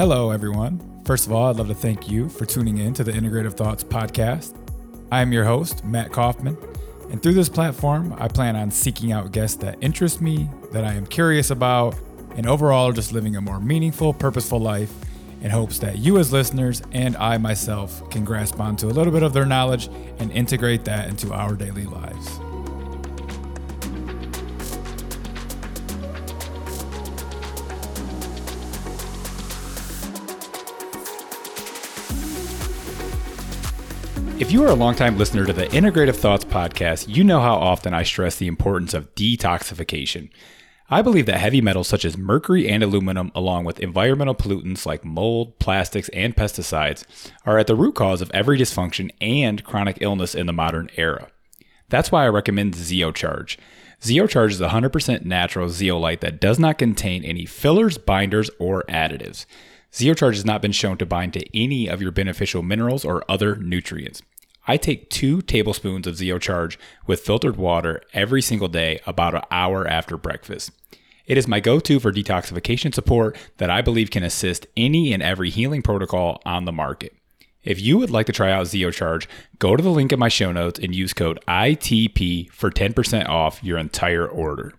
Hello, everyone. First of all, I'd love to thank you for tuning in to the Integrative Thoughts podcast. I am your host, Matt Coffman, and through this platform, I plan on seeking out guests that interest me, that I am curious about, and overall just living a more meaningful, purposeful life in hopes that you, as listeners, and I myself can grasp onto a little bit of their knowledge and integrate that into our daily lives. If you are a longtime listener to the Integrative Thoughts podcast, you know how often I stress the importance of detoxification. I believe that heavy metals such as mercury and aluminum, along with environmental pollutants like mold, plastics, and pesticides, are at the root cause of every dysfunction and chronic illness in the modern era. That's why I recommend ZeoCharge. ZeoCharge is a 100% natural zeolite that does not contain any fillers, binders, or additives. ZeoCharge has not been shown to bind to any of your beneficial minerals or other nutrients. I take two tablespoons of ZeoCharge with filtered water every single day about an hour after breakfast. It is my go to for detoxification support that I believe can assist any and every healing protocol on the market. If you would like to try out ZeoCharge, go to the link in my show notes and use code ITP for 10% off your entire order.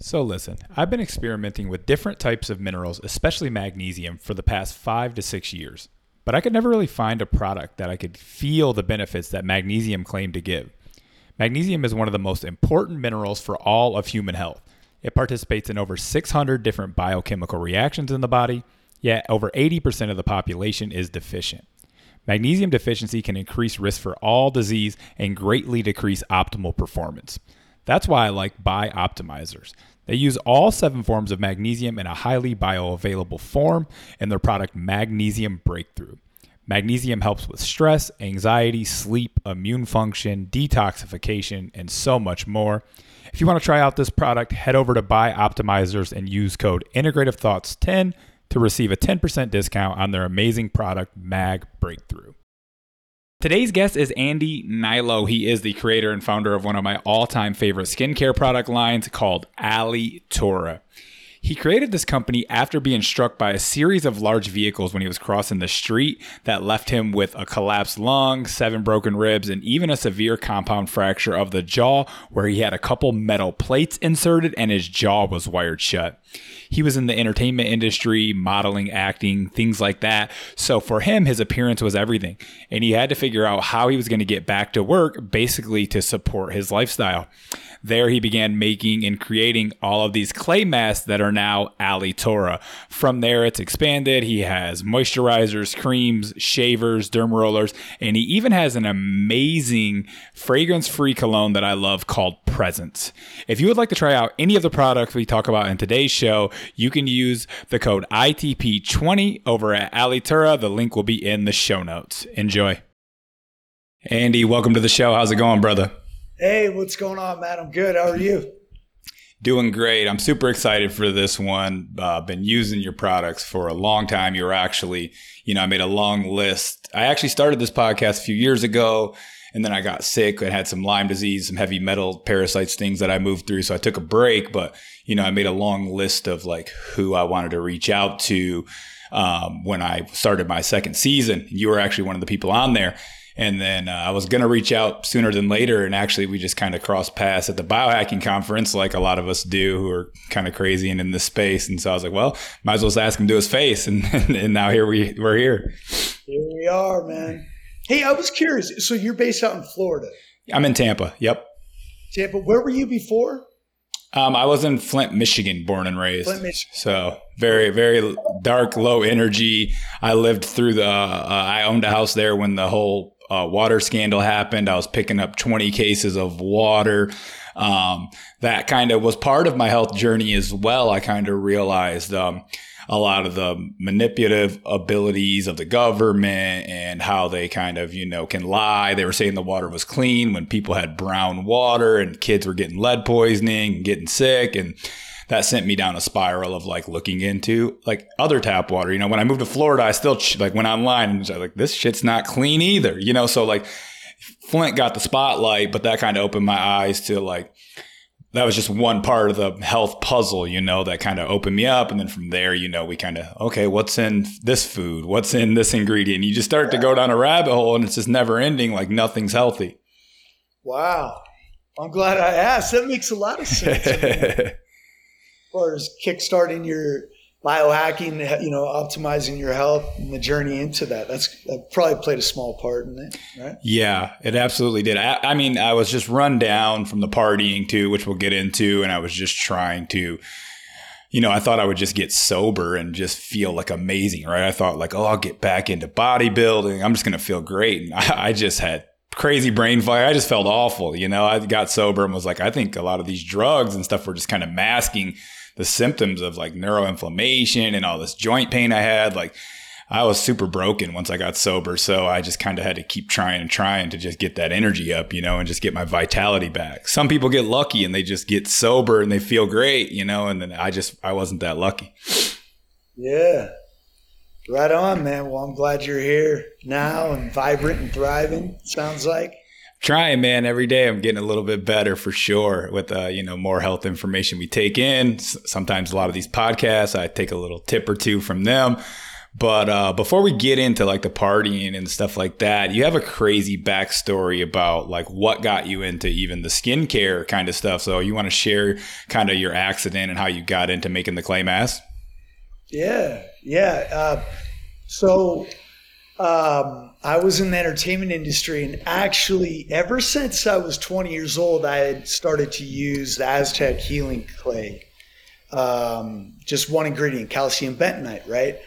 So, listen, I've been experimenting with different types of minerals, especially magnesium, for the past five to six years but I could never really find a product that I could feel the benefits that magnesium claimed to give. Magnesium is one of the most important minerals for all of human health. It participates in over 600 different biochemical reactions in the body, yet over 80% of the population is deficient. Magnesium deficiency can increase risk for all disease and greatly decrease optimal performance. That's why I like Bioptimizers. They use all seven forms of magnesium in a highly bioavailable form in their product Magnesium Breakthrough. Magnesium helps with stress, anxiety, sleep, immune function, detoxification, and so much more. If you want to try out this product, head over to Buy Bioptimizers and use code Integrative Thoughts 10 to receive a 10% discount on their amazing product, Mag Breakthrough. Today's guest is Andy Hnilo. He is the creator and founder of one of my all time favorite skincare product lines called Alitura. He created this company after being struck by a series of large vehicles when he was crossing the street that left him with a collapsed lung, seven broken ribs, and even a severe compound fracture of the jaw where he had a couple metal plates inserted and his jaw was wired shut. He was in the entertainment industry, modeling, acting, things like that. So for him, his appearance was everything. And he had to figure out how he was going to get back to work, basically to support his lifestyle. There, he began making and creating all of these clay masks that are now Alitura. From there, it's expanded. He has moisturizers, creams, shavers, derm rollers, and he even has an amazing fragrance free cologne that I love called Presence. If you would like to try out any of the products we talk about in today's show, you can use the code ITP20 over at Alitura. The link will be in the show notes. Enjoy. Andy, welcome to the show. How's it going, brother? Hey, what's going on, Matt? I'm good. How are you? Doing great. I'm super excited for this one. Uh, been using your products for a long time. You're actually, you know, I made a long list. I actually started this podcast a few years ago and then I got sick and had some Lyme disease, some heavy metal parasites, things that I moved through. So I took a break, but you know, I made a long list of like who I wanted to reach out to um, when I started my second season. You were actually one of the people on there. And then uh, I was going to reach out sooner than later. And actually, we just kind of crossed paths at the biohacking conference, like a lot of us do who are kind of crazy and in this space. And so I was like, well, might as well ask him to his face. And, and, and now here we, we're here. Here we are, man. Hey, I was curious. So you're based out in Florida? I'm in Tampa. Yep. Tampa. Where were you before? Um, I was in Flint, Michigan, born and raised. Flint, Michigan. So very, very dark, low energy. I lived through the. Uh, I owned a house there when the whole uh, water scandal happened. I was picking up 20 cases of water. Um, that kind of was part of my health journey as well. I kind of realized um, a lot of the manipulative abilities of the government and how they kind of, you know, can lie. They were saying the water was clean when people had brown water and kids were getting lead poisoning and getting sick. And that sent me down a spiral of like looking into like other tap water. You know, when I moved to Florida, I still like went online and was like, this shit's not clean either. You know, so like Flint got the spotlight, but that kind of opened my eyes to like that was just one part of the health puzzle, you know, that kind of opened me up. And then from there, you know, we kind of, okay, what's in this food? What's in this ingredient? You just start to go down a rabbit hole and it's just never ending, like nothing's healthy. Wow. I'm glad I asked. That makes a lot of sense. as far as kickstarting your biohacking, you know, optimizing your health and the journey into that. That's that probably played a small part in it, right? Yeah, it absolutely did. I, I, mean, I was just run down from the partying too, which we'll get into, and I was just trying to. You know, I thought I would just get sober and just feel like amazing, right? I thought like, oh, I'll get back into bodybuilding. I'm just going to feel great. And I, I just had crazy brain fire. I just felt awful. You know, I got sober and was like, I think a lot of these drugs and stuff were just kind of masking the symptoms of like neuroinflammation and all this joint pain I had. Like I was super broken once I got sober. So I just kind of had to keep trying and trying to just get that energy up, you know, and just get my vitality back. Some people get lucky and they just get sober and they feel great, you know, and then I just, I wasn't that lucky. Yeah. Right on, man. Well, I'm glad you're here now and vibrant and thriving. Sounds like trying, man. Every day I'm getting a little bit better for sure with, uh, you know, more health information we take in. Sometimes a lot of these podcasts, I take a little tip or two from them. But uh, before we get into like the partying and stuff like that, you have a crazy backstory about like what got you into even the skincare kind of stuff. So you want to share kind of your accident and how you got into making the clay mask? Yeah, yeah. Uh, so um, I was in the entertainment industry, and actually, ever since I was 20 years old, I had started to use the Aztec Healing Clay. Um, just one ingredient, calcium bentonite, right?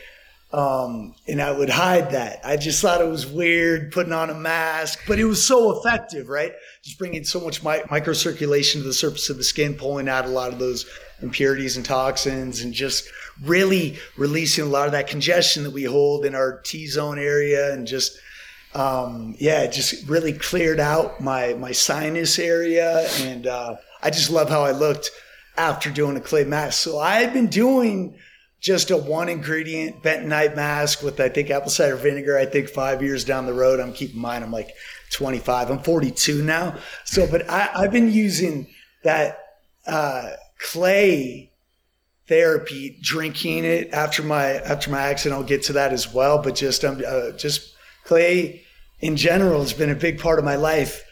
Um, and I would hide that. I just thought it was weird putting on a mask, but it was so effective, right? Just bringing so much mi- microcirculation to the surface of the skin, pulling out a lot of those impurities and toxins, and just really releasing a lot of that congestion that we hold in our T zone area and just um, yeah, just really cleared out my my sinus area, and uh, I just love how I looked after doing a clay mask. So I had been doing just a one ingredient bentonite mask with I think apple cider vinegar. I think five years down the road, I'm keeping mine. I'm like 25. I'm 42 now. So, but I, have been using that uh, clay therapy, drinking it after my after my accident. I'll get to that as well. But just um, uh, just clay in general has been a big part of my life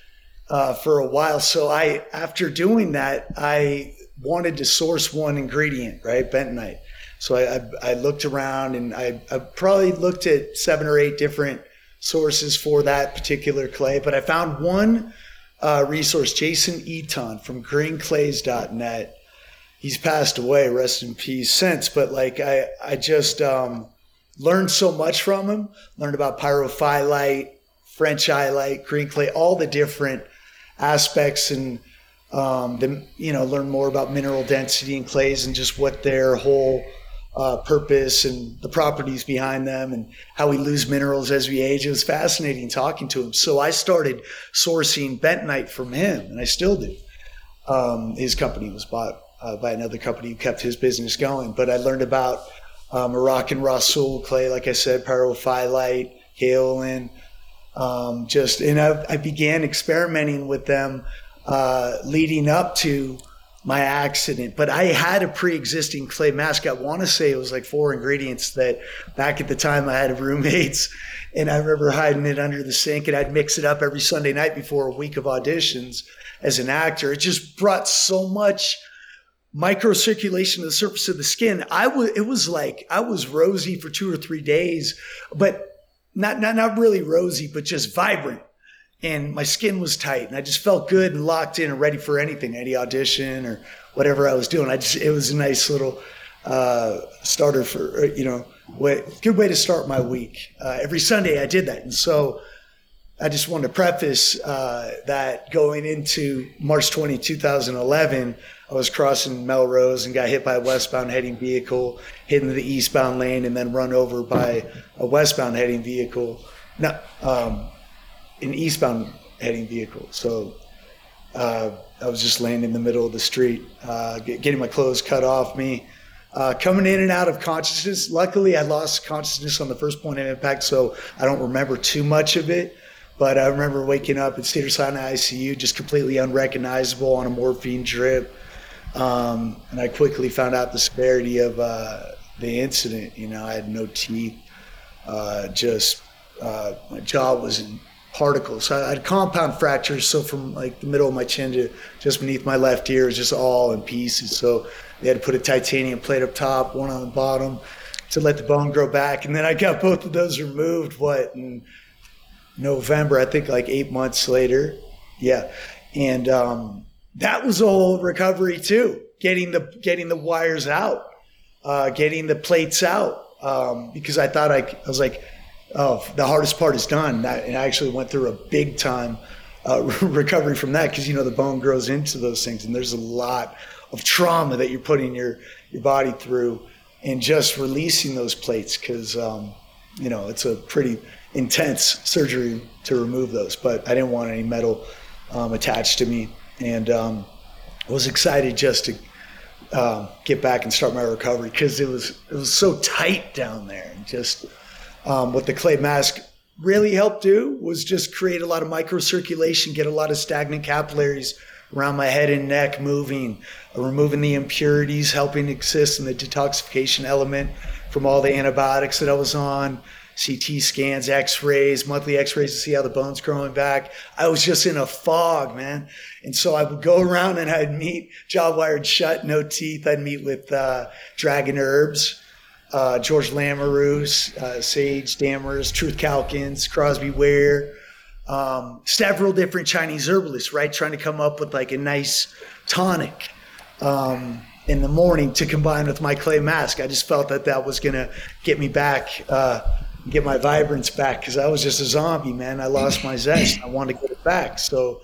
uh, for a while. So I after doing that, I wanted to source one ingredient, right, bentonite. So I, I, I looked around and I, I probably looked at seven or eight different sources for that particular clay, but I found one uh, resource, Jason Eaton from greenclays.net he's passed away, rest in peace since. But like I, I just um, learned so much from him. Learned about pyrophyllite, French illite, green clay, all the different aspects, and um, the you know learn more about mineral density in clays and just what their whole uh, purpose and the properties behind them and how we lose minerals as we age. It was fascinating talking to him. So I started sourcing bentonite from him, and I still do. Um, his company was bought uh, by another company who kept his business going. But I learned about uh, Moroccan Rasoul clay, like I said, pyrophyllite, kaolin, um, just, and I, I, began experimenting with them uh, leading up to my accident. But I had a pre-existing clay mask. I want to say it was like four ingredients that back at the time I had roommates, and I remember hiding it under the sink, and I'd mix it up every Sunday night before a week of auditions as an actor. It just brought so much microcirculation to the surface of the skin. I was, it was like I was rosy for two or three days, but not, not, not really rosy, but just vibrant. And my skin was tight and I just felt good and locked in and ready for anything, any audition or whatever I was doing. I just, it was a nice little, uh, starter for, you know, way, good way to start my week. Uh, every Sunday I did that. And so, I just want to preface uh, that going into March 20, 2011, I was crossing Melrose and got hit by a westbound heading vehicle, hit into the eastbound lane, and then run over by a westbound heading vehicle, not um, an eastbound heading vehicle. So uh, I was just laying in the middle of the street, uh, getting my clothes cut off me. Uh, coming in and out of consciousness. Luckily, I lost consciousness on the first point of impact, so I don't remember too much of it But I remember waking up in Cedars-Sinai ICU, just completely unrecognizable on a morphine drip. Um, and I quickly found out the severity of uh, the incident. You know, I had no teeth, uh, just uh, my jaw was in particles. So I had compound fractures, so from like the middle of my chin to just beneath my left ear was just all in pieces. So they had to put a titanium plate up top, one on the bottom, to let the bone grow back. And then I got both of those removed. What in November? I think like eight months later. Yeah, and um, that was all recovery too. Getting the getting the wires out, uh, getting the plates out, um, because I thought I, I was like oh, the hardest part is done. and I actually went through a big time uh, recovery from that because you know the bone grows into those things, and there's a lot of trauma that you're putting your your body through, and just releasing those plates because um, you know it's a pretty intense surgery to remove those. But I didn't want any metal um, attached to me, and um, was excited just to. Uh, get back and start my recovery because it was it was so tight down there and just um, what the clay mask really helped do was just create a lot of microcirculation, get a lot of stagnant capillaries around my head and neck moving, uh, removing the impurities, helping assist in the detoxification element from all the antibiotics that I was on, CT scans, X-rays, monthly X-rays to see how the bone's growing back. I was just in a fog, man. And so I would go around and I'd meet jaw wired shut, no teeth. I'd meet with uh, Dragon Herbs uh, George Lamoureux, uh, Sage Dammers, Truth Calkins, Crosby Ware, um, several different Chinese herbalists, right? Trying to come up with like a nice tonic um, in the morning to combine with my clay mask. I just felt that that was going to get me back, uh, get my vibrance back because I was just a zombie, man. I lost my zest. I wanted to get it back. So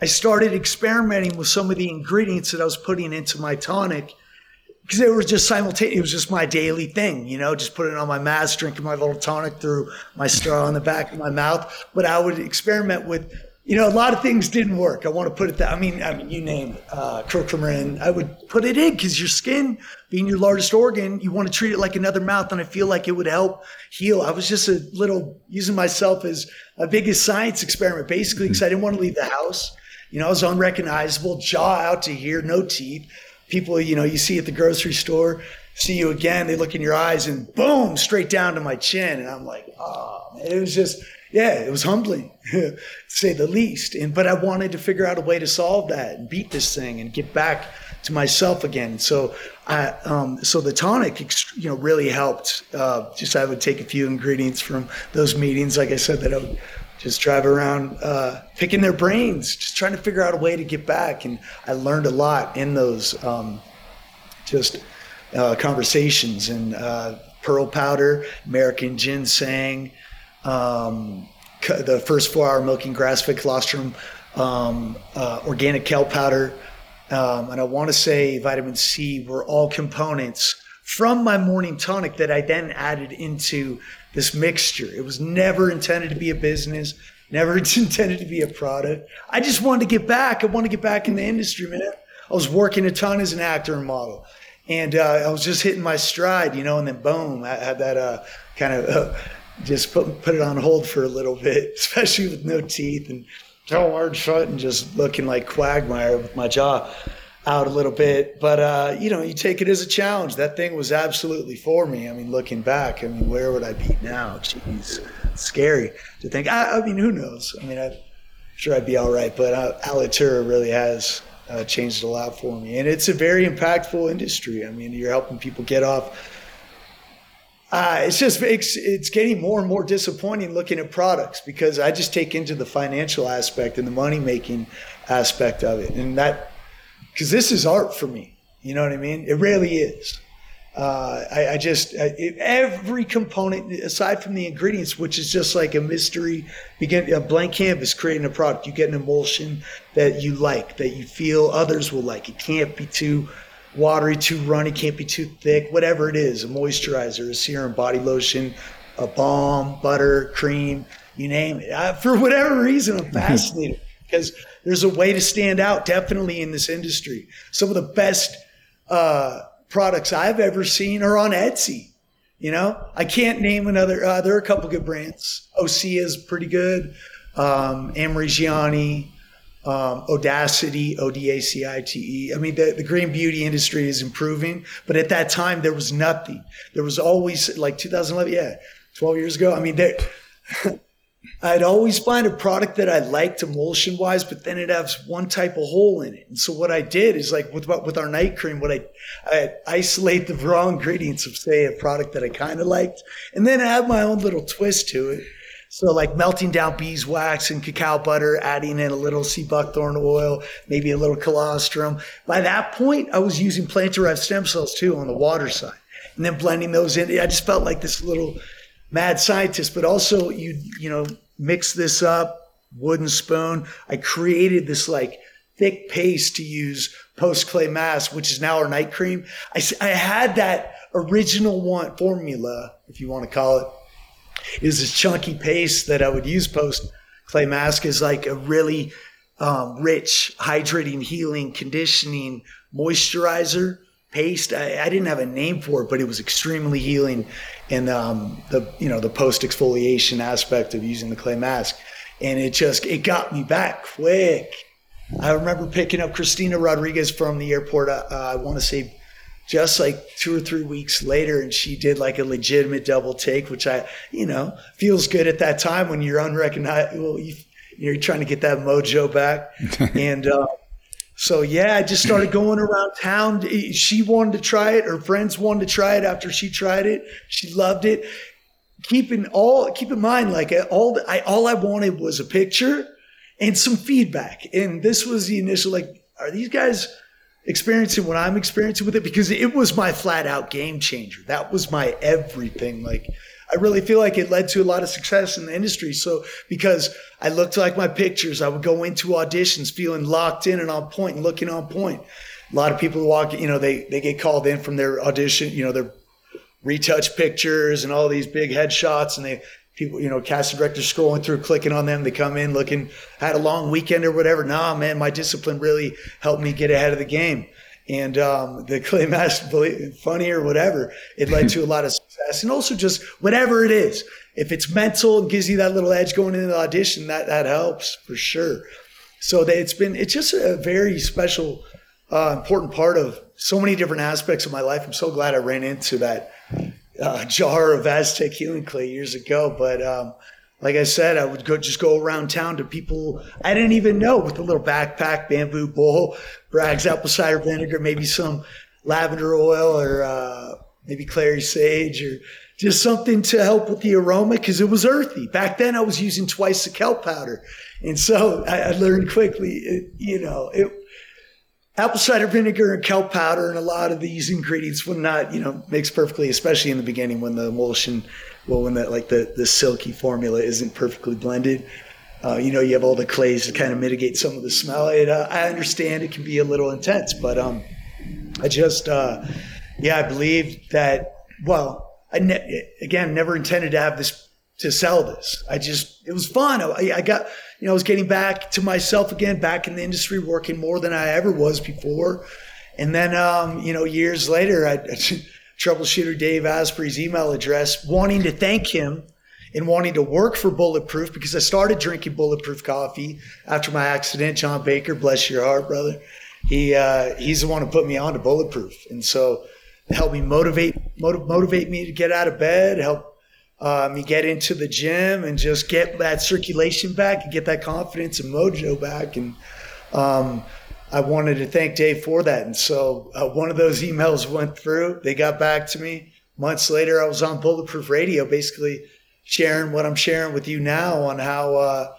I started experimenting with some of the ingredients that I was putting into my tonic because it was just simultaneous. It was just my daily thing, you know, just putting on my mask, drinking my little tonic through my straw in the back of my mouth. But I would experiment with, you know, a lot of things didn't work. I want to put it that. I mean, I mean, you name it, uh, curcumin. I would put it in because your skin, being your largest organ, you want to treat it like another mouth, and I feel like it would help heal. I was just a little using myself as a biggest science experiment, basically, because I didn't want to leave the house. You know, I was unrecognizable, jaw out to here, no teeth people, you know, you see at the grocery store, see you again, they look in your eyes and boom, straight down to my chin. And I'm like, oh, man. it was just, yeah, it was humbling to say the least. And, but I wanted to figure out a way to solve that and beat this thing and get back to myself again. So I, um, so the tonic, you know, really helped. Uh, just I would take a few ingredients from those meetings, like I said, that I would just drive around uh, picking their brains, just trying to figure out a way to get back. And I learned a lot in those um, just uh, conversations and uh, pearl powder, American ginseng, um, the first four hour milking grass fed colostrum, um, uh, organic kelp powder. Um, and I want to say vitamin C were all components from my morning tonic that I then added into this mixture. It was never intended to be a business, never intended to be a product. I just wanted to get back. I wanted to get back in the industry, man. I was working a ton as an actor and model. And uh, I was just hitting my stride, you know, and then boom, I had that uh, kind of uh, just put, put it on hold for a little bit, especially with no teeth and jaw hard shut and just looking like Quagmire with my jaw out a little bit. But uh, you know, you take it as a challenge. That thing was absolutely for me. I mean, looking back, I mean, where would I be now? Jeez, scary to think. I, I mean, who knows? I mean, I'm sure I'd be all right. But uh, Alitura really has uh, changed a lot for me, and it's a very impactful industry. I mean, you're helping people get off. Uh, it's just it's, it's getting more and more disappointing looking at products because I just take into the financial aspect and the money making aspect of it, and that because this is art for me. You know what I mean? It really is. Uh, I, I, just I, every component aside from the ingredients, which is just like a mystery, begin a blank canvas creating a product. You get an emulsion that you like, that you feel others will like. It can't be too watery, too runny, can't be too thick. Whatever it is, a moisturizer, a serum, body lotion, a balm, butter, cream, you name it. I, for whatever reason, I'm fascinated because there's a way to stand out definitely in this industry. Some of the best uh, products I've ever seen are on Etsy. You know, I can't name another. Uh, there are a couple good brands. Osea is pretty good. um, Amrigiani, um, Odacite, O D A C I T E. I mean, the, the green beauty industry is improving, but at that time there was nothing. There was always like 2011, yeah, 12 years ago. I mean, there. I'd always find a product that I liked emulsion wise, but then it has one type of hole in it. And so what I did is like with with our night cream, what I I isolate the raw ingredients of say a product that I kind of liked, and then add my own little twist to it. So like melting down beeswax and cacao butter, adding in a little sea buckthorn oil, maybe a little colostrum. By that point, I was using plant-derived stem cells too on the water side, and then blending those in. I just felt like this little mad scientist, but also you you know mix this up, wooden spoon. I created this like thick paste to use post clay mask, which is now our night cream. I, I had that original one formula, if you want to call it. Is this chunky paste that I would use post clay mask is like a really um, rich, hydrating, healing, conditioning moisturizer paste. I, I, didn't have a name for it, but it was extremely healing in um, the you know the post exfoliation aspect of using the clay mask, and it just it got me back quick. I remember picking up Christina Rodriguez from the airport. Uh, I want to say just like two or three weeks later, and she did like a legitimate double take, which I you know feels good at that time when you're unrecognizable. You, you're trying to get that mojo back, and. Uh, so yeah, I just started going around town. She wanted to try it. Her friends wanted to try it after she tried it. She loved it. Keeping all keep in mind, like all I all I wanted was a picture and some feedback. And this was the initial like, are these guys experiencing what I'm experiencing with it? Because it was my flat out game changer. That was my everything. Like I really feel like it led to a lot of success in the industry. So because I looked like my pictures, I would go into auditions feeling locked in and on point and looking on point. A lot of people walk, you know, they they get called in from their audition, you know, their retouch pictures and all these big headshots, and they people, you know, casting directors scrolling through, clicking on them. They come in looking, had a long weekend or whatever. Nah, man, my discipline really helped me get ahead of the game and um, the clay mask funny or whatever it led to a lot of success. And also just whatever it is if it's mental and gives you that little edge going into the audition that that helps for sure. So that it's been it's just a very special uh, important part of so many different aspects of my life. I'm so glad i ran into that uh, jar of aztec healing clay years ago but um, like I said, I would go just go around town to people I didn't even know with a little backpack, bamboo bowl, Bragg's apple cider vinegar, maybe some lavender oil or uh, maybe clary sage or just something to help with the aroma because it was earthy. Back then, I was using twice the kelp powder, and so I, I learned quickly. It, you know, it, apple cider vinegar and kelp powder and a lot of these ingredients would not, you know, mix perfectly, especially in the beginning when the emulsion well, when that like the the silky formula isn't perfectly blended. Uh, you know, you have all the clays to kind of mitigate some of the smell. It, uh, I understand it can be a little intense, but um, I just, uh, yeah, I believe that. Well, I ne- again never intended to have this to sell this. I just it was fun. I, I got you know I was getting back to myself again, back in the industry, working more than I ever was before. And then um, you know years later, I, I troubleshooter Dave Asprey's email address, wanting to thank him and wanting to work for Bulletproof because I started drinking Bulletproof coffee after my accident. John Baker, bless your heart, brother. He uh, he's the one who put me on to Bulletproof, and so helped me motivate motiv- motivate me to get out of bed, help uh, me get into the gym, and just get that circulation back and get that confidence and mojo back, and um, I wanted to thank Dave for that. And so uh, one of those emails went through. They got back to me. Months later, I was on Bulletproof Radio, basically sharing what I'm sharing with you now on how uh,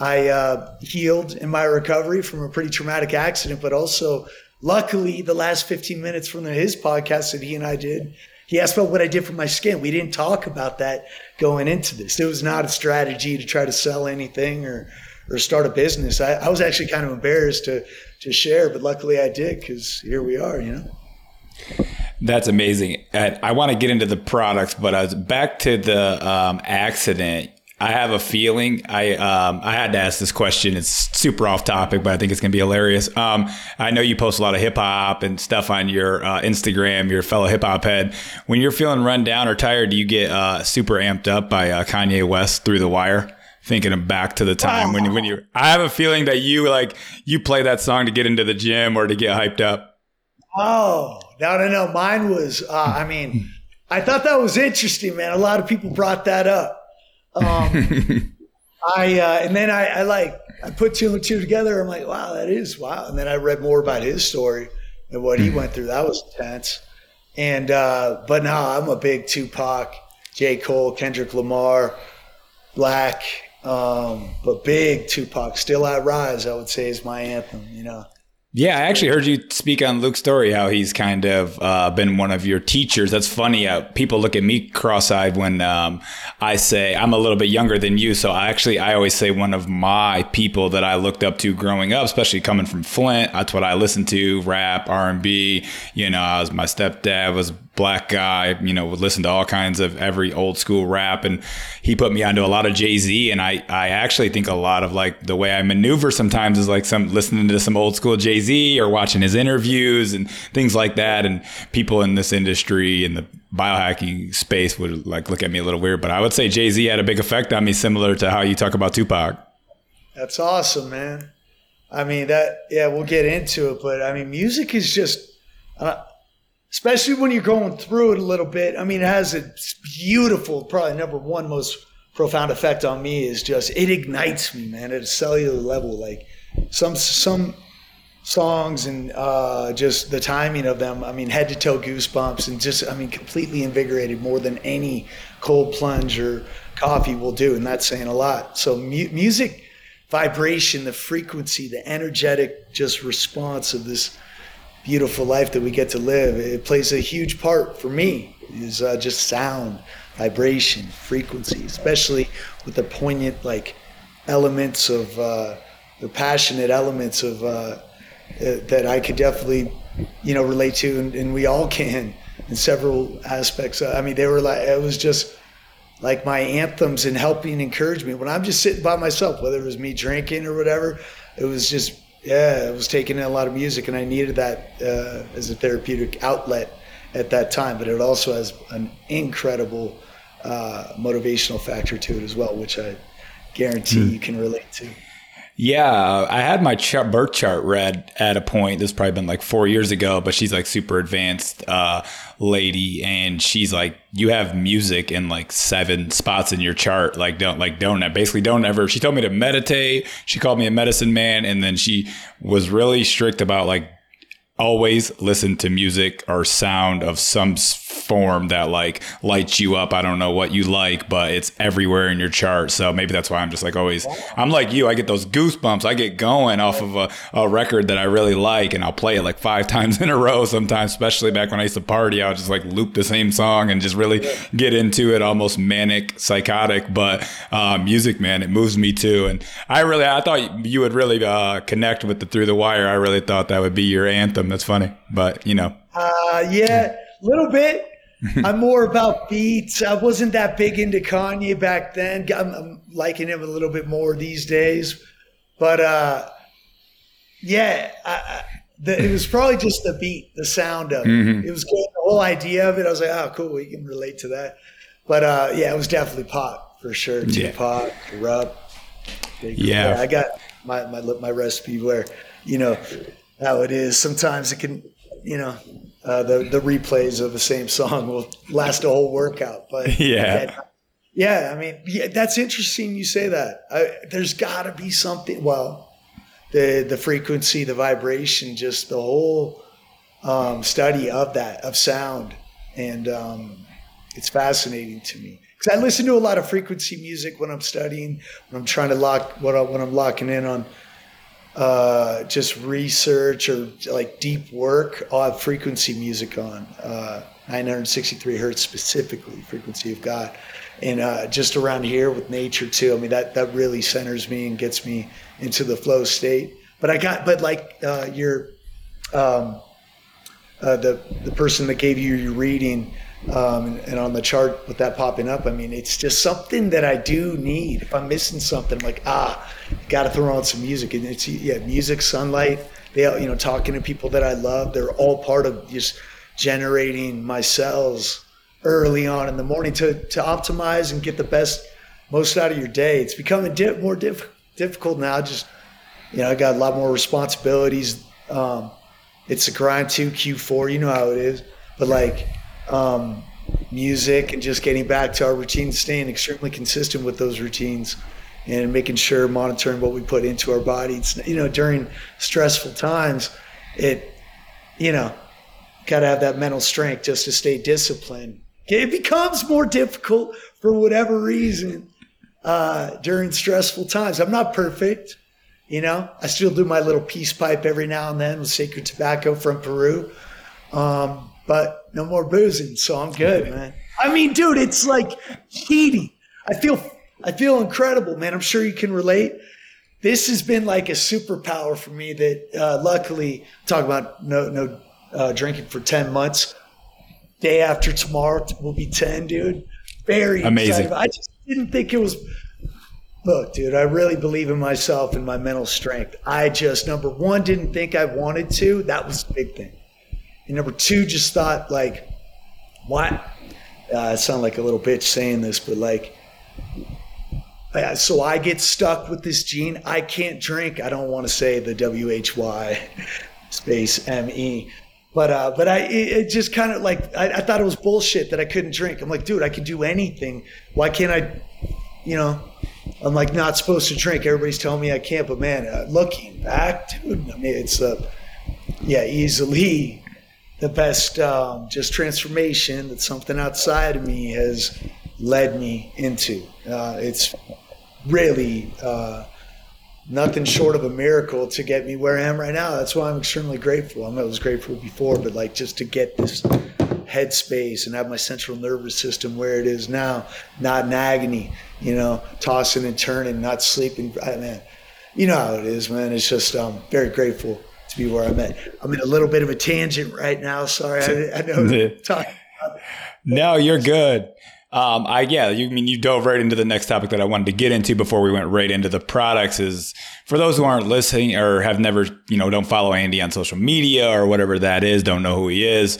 I uh, healed in my recovery from a pretty traumatic accident, but also, luckily, the last 15 minutes from the, his podcast that he and I did, he asked about what I did for my skin. We didn't talk about that going into this. It was not a strategy to try to sell anything or or start a business. I, I was actually kind of embarrassed to to share, but luckily I did because here we are, you know. That's amazing. I want to get into the products, but I was back to the um, accident. I have a feeling I um, I had to ask this question. It's super off topic, but I think it's gonna be hilarious. Um, I know you post a lot of hip hop and stuff on your uh, Instagram. Your fellow hip hop head. When you're feeling run down or tired, do you get uh, super amped up by uh, Kanye West through the wire? Thinking of back to the time when when you. I have a feeling that you like you play that song to get into the gym or to get hyped up. Oh no no no! Mine was. Uh, I mean, I thought that was interesting, man. A lot of people brought that up. Um, I uh, and then I, I like I put two and two together. I'm like, wow, that is wow. And then I read more about his story and what he went through. That was intense. And uh, but now I'm a big Tupac, J. Cole, Kendrick Lamar, Black, um, but big Tupac. Still I Rise, I would say, is my anthem. You know. Yeah, I actually heard you speak on Luke's story, how he's kind of uh, been one of your teachers. That's funny. Uh, people look at me cross-eyed when um, I say I'm a little bit younger than you. So I actually, I always say one of my people that I looked up to growing up, especially coming from Flint. That's what I listened to: rap, R and B. You know, I was my stepdad was black guy, you know, would listen to all kinds of every old school rap. And he put me onto a lot of Jay Z. And I, I actually think a lot of like the way I maneuver sometimes is like some listening to some old school Jay Z or watching his interviews and things like that. And people in this industry in the biohacking space would like look at me a little weird. But I would say Jay Z had a big effect on me, similar to how you talk about Tupac. That's awesome, man. I mean, that, yeah, we'll get into it. But I mean, music is just, especially when you're going through it a little bit. I mean, it has a beautiful, probably number one most profound effect on me is just it ignites me, man, at a cellular level. Like some some songs and uh, just the timing of them. I mean, head to toe goosebumps and just I mean, completely invigorated more than any cold plunge or coffee will do, and that's saying a lot. So mu- music. Vibration, the frequency, the energetic just response of this beautiful life that we get to live. It plays a huge part for me. Is uh, just sound, vibration, frequency, especially with the poignant like elements of uh, the passionate elements of uh, that I could definitely you know relate to, and, and we all can in several aspects. I mean, they were like it was just like my anthems and helping encourage me when I'm just sitting by myself, whether it was me drinking or whatever. It was just yeah, I was taking in a lot of music, and I needed that uh, as a therapeutic outlet at that time. But it also has an incredible uh, motivational factor to it as well, which I guarantee mm. you can relate to. Yeah, I had my chart, birth chart read at a point. This probably been like four years ago, but she's like super advanced uh, lady, and she's like, you have music in like seven spots in your chart. Like don't like don't basically don't ever. She told me to meditate. She called me a medicine man, and then she was really strict about like always listen to music or sound of some form that like lights you up. I don't know what you like, but it's everywhere in your chart. So maybe that's why I'm just like always, I'm like you. I get those goosebumps. I get going off of a, a record that I really like and I'll play it like five times in a row sometimes, especially back when I used to party. I'll just like loop the same song and just really get into it, almost manic, psychotic. But uh, music, man, it moves me too. And I really, I thought you would really uh, connect with the Through the Wire. I really thought that would be your anthem. That's funny. But, you know. Uh, yeah, a little bit. I'm more about beats. I wasn't that big into Kanye back then. I'm, I'm, liking him a little bit more these days. But uh, yeah, I, the, it was probably just the beat, the sound of it. Mm-hmm. It was good. The whole idea of it, I was like, oh, cool, we can relate to that. But uh, yeah, it was definitely pop for sure. Yeah. Tupac, Rup. Yeah. I got my, my, my recipe where, you know, how it is. Sometimes it can, you know, uh, the the replays of the same song will last a whole workout. But yeah, yeah, I mean, yeah, that's interesting. You say that. I, there's got to be something. Well, the the frequency, the vibration, just the whole um, study of that of sound, and um, it's fascinating to me because I listen to a lot of frequency music when I'm studying, when I'm trying to lock what when I'm locking in on uh, just research or like deep work, I'll have frequency music on, uh, 963 hertz specifically, frequency of God. And uh, just around here with nature too. I mean, that, that really centers me and gets me into the flow state. But I got, but like uh, your, um, uh, the, the person that gave you your reading, um, and, on the chart with that popping up, I mean, it's just something that I do need. If I'm missing something, I'm like, ah, got to throw on some music. And it's, yeah, music, sunlight, they, you know, talking to people that I love, they're all part of just generating my cells early on in the morning to, to optimize and get the best most out of your day. It's becoming di- more diff- difficult now. Just you know, I got a lot more responsibilities. Um, it's a grind too. Q4, you know how it is. But like um, music and just getting back to our routines, staying extremely consistent with those routines, and making sure monitoring what we put into our bodies. You know, during stressful times, it you know got to have that mental strength just to stay disciplined. It becomes more difficult for whatever reason uh, during stressful times. I'm not perfect, you know. I still do my little peace pipe every now and then with sacred tobacco from Peru, um, but no more boozing, so I'm good, man. I mean, dude, it's like cheating. I feel, I feel incredible, man. I'm sure you can relate. This has been like a superpower for me. That uh, luckily, talk about no, no uh, drinking for 10 months. Day after tomorrow will be 10, dude. Very amazing. Excited. I just didn't think it was. Look, dude, I really believe in myself and my mental strength. I just, number one, didn't think I wanted to. That was the big thing. And number two, just thought, like, what? Uh, I sound like a little bitch saying this, but like, so I get stuck with this gene. I can't drink. I don't want to say the WHY space ME. But uh, but I it, it just kind of like I, I, thought it was bullshit that I couldn't drink. I'm like, dude, I can do anything. Why can't I? You know, I'm like not supposed to drink. Everybody's telling me I can't. But man, uh, looking back, dude, I mean, it's uh, yeah, easily the best um, just transformation that something outside of me has led me into. Uh, it's really uh, nothing short of a miracle to get me where I am right now. That's why I'm extremely grateful. I, mean, I was grateful before, but like just to get this headspace and have my central nervous system where it is now, not in agony, you know, tossing and turning, not sleeping. I, man, you know how it is, man. It's just um, very grateful to be where I'm at. I'm in a little bit of a tangent right now. Sorry, I, I know. no, you're good. Um, I yeah, you I mean you dove right into the next topic that I wanted to get into before we went right into the products. Is for those who aren't listening or have never, you know, don't follow Andy on social media or whatever that is, don't know who he is.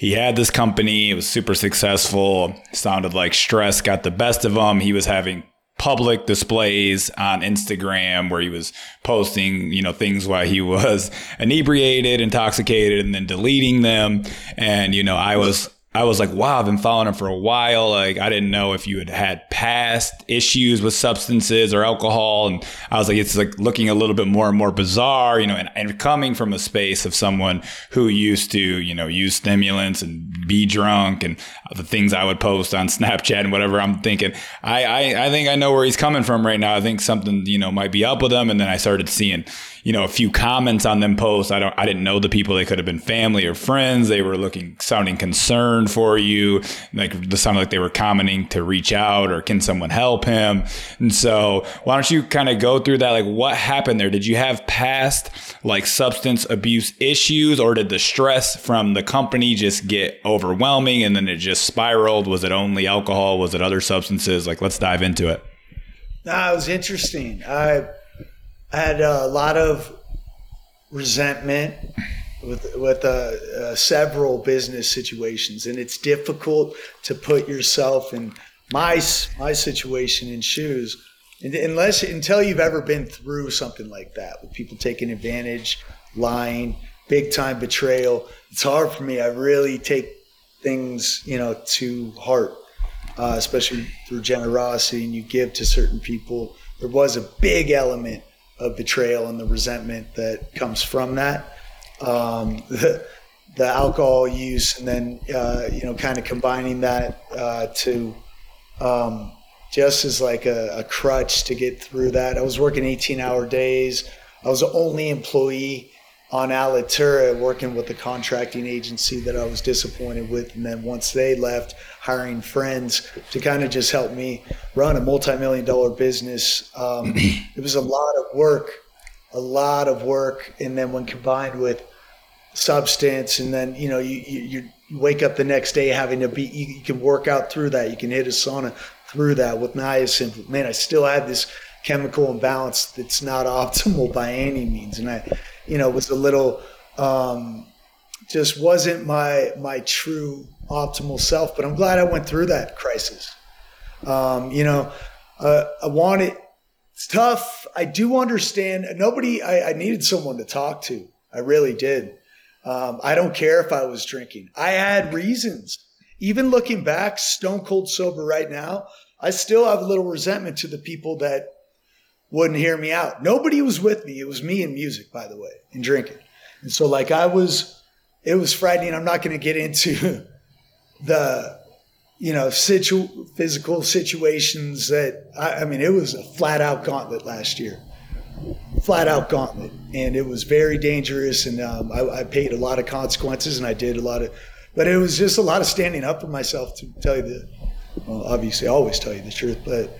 He had this company; it was super successful. Sounded like stress got the best of him. He was having public displays on Instagram where he was posting, you know, things while he was inebriated, intoxicated, and then deleting them. And, you know, I was I was like, wow, I've been following him for a while. Like, I didn't know if you had had past issues with substances or alcohol. And I was like, it's like looking a little bit more and more bizarre, you know, and, and coming from a space of someone who used to, you know, use stimulants and be drunk and the things I would post on Snapchat and whatever. I'm thinking, I, I, I think I know where he's coming from right now. I think something, you know, might be up with him. And then I started seeing, you know, a few comments on them posts. I don't, I didn't know the people. They could have been family or friends. They were looking, sounding concerned for you. Like they sounded like they were commenting to reach out or can someone help him? And so why don't you kind of go through that? Like what happened there? Did you have past like substance abuse issues or did the stress from the company just get overwhelming and then it just spiraled? Was it only alcohol? Was it other substances? Like let's dive into it. That was interesting. I I had a lot of resentment with with uh, uh, several business situations, and it's difficult to put yourself in my my situation in shoes, unless until you've ever been through something like that with people taking advantage, lying, big time betrayal. It's hard for me. I really take things you know to heart, uh, especially through generosity, and you give to certain people. There was a big element of betrayal and the resentment that comes from that. Um, the, the, alcohol use, and then uh, you know, kind of combining that uh, to um, just as like a, a, crutch to get through that. I was working 18-hour days. I was the only employee on Alitura working with the contracting agency that I was disappointed with. And then once they left, hiring friends to kind of just help me run a multi-million dollar business. Um, it was a lot of work, a lot of work. And then when combined with substance and then, you know, you, you, you wake up the next day having to be, you, you, can work out through that. You can hit a sauna through that with niacin. Man, I still had this chemical imbalance that's not optimal by any means. And I, you know, was a little um, just wasn't my my true optimal self. But I'm glad I went through that crisis. Um, you know, uh, I want it. It's tough. I do understand. Nobody. I, I needed someone to talk to. I really did. Um, I don't care if I was drinking. I had reasons. Even looking back, stone cold sober right now, I still have a little resentment to the people that wouldn't hear me out. Nobody was with me. It was me and music, by the way, and drinking. And so, like, I was, it was frightening. I'm not going to get into the, you know, situ- physical situations that, I, I mean, it was a flat out gauntlet last year. Flat out gauntlet. And it was very dangerous. And um, I, I paid a lot of consequences and I did a lot of, but it was just a lot of standing up for myself to tell you the, well, obviously, I always tell you the truth. But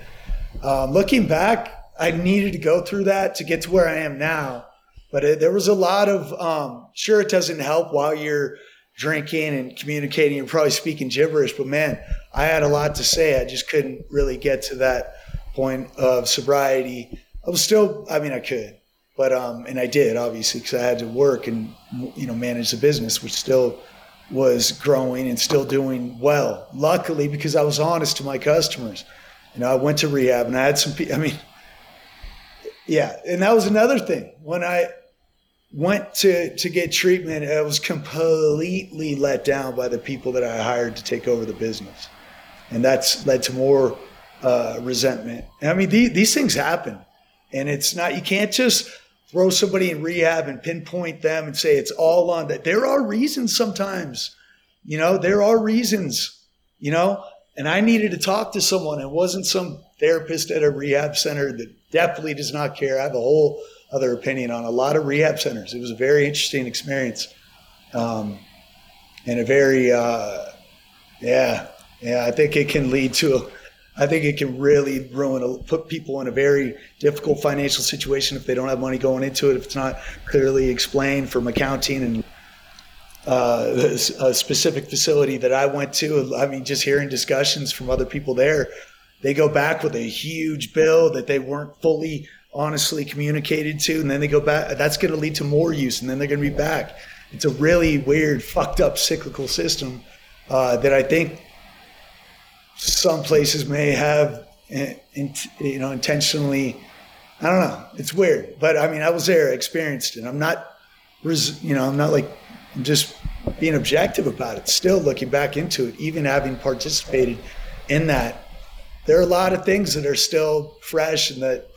um, looking back, I needed to go through that to get to where I am now. But it, there was a lot of, um, sure, it doesn't help while you're drinking and communicating and probably speaking gibberish, but man, I had a lot to say. I just couldn't really get to that point of sobriety. I was still, I mean, I could, but, um, and I did obviously because I had to work and, you know, manage the business, which still was growing and still doing well. Luckily, because I was honest to my customers. You know, I went to rehab and I had some, I mean, yeah, and that was another thing. When I went to to get treatment, I was completely let down by the people that I hired to take over the business, and that's led to more uh, resentment. I mean, these, these things happen, and it's not you can't just throw somebody in rehab and pinpoint them and say it's all on that. There are reasons sometimes, you know, there are reasons, you know, and I needed to talk to someone. It wasn't some therapist at a rehab center that definitely does not care. I have a whole other opinion on a lot of rehab centers. It was a very interesting experience, um, and a very, uh, yeah, yeah. I think it can lead to. A, I think it can really ruin, a, put people in a very difficult financial situation if they don't have money going into it. If it's not clearly explained from accounting and uh, a specific facility that I went to. I mean, just hearing discussions from other people there, they go back with a huge bill that they weren't fully honestly communicated to, and then they go back. That's going to lead to more use, and then they're going to be back. It's a really weird, fucked up cyclical system uh, that I think some places may have, eh, you know, intentionally. I don't know. It's weird, but I mean, I was there, experienced it. I'm not, you know, I'm not like, I'm just being objective about it. Still looking back into it, even having participated in that there are a lot of things that are still fresh and that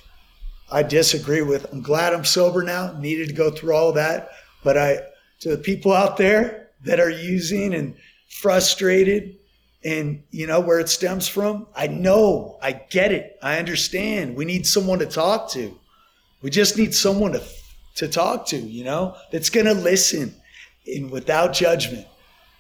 I disagree with. I'm glad I'm sober now. Needed to go through all that, but I to the people out there that are using and frustrated and you know where it stems from, I know, I get it. I understand. We need someone to talk to. We just need someone to to talk to, you know, that's going to listen and without judgment.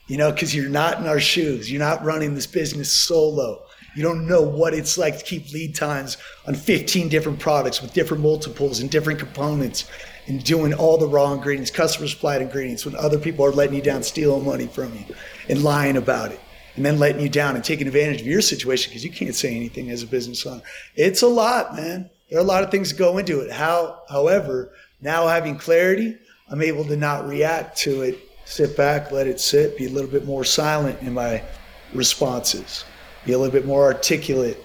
You know, cuz you're not in our shoes. You're not running this business solo. You don't know what it's like to keep lead times on 15 different products with different multiples and different components and doing all the raw ingredients, customer supplied ingredients when other people are letting you down, stealing money from you and lying about it and then letting you down and taking advantage of your situation because you can't say anything as a business owner. It's a lot, man. There are a lot of things that go into it. How, however, now having clarity, I'm able to not react to it, sit back, let it sit, be a little bit more silent in my responses be a little bit more articulate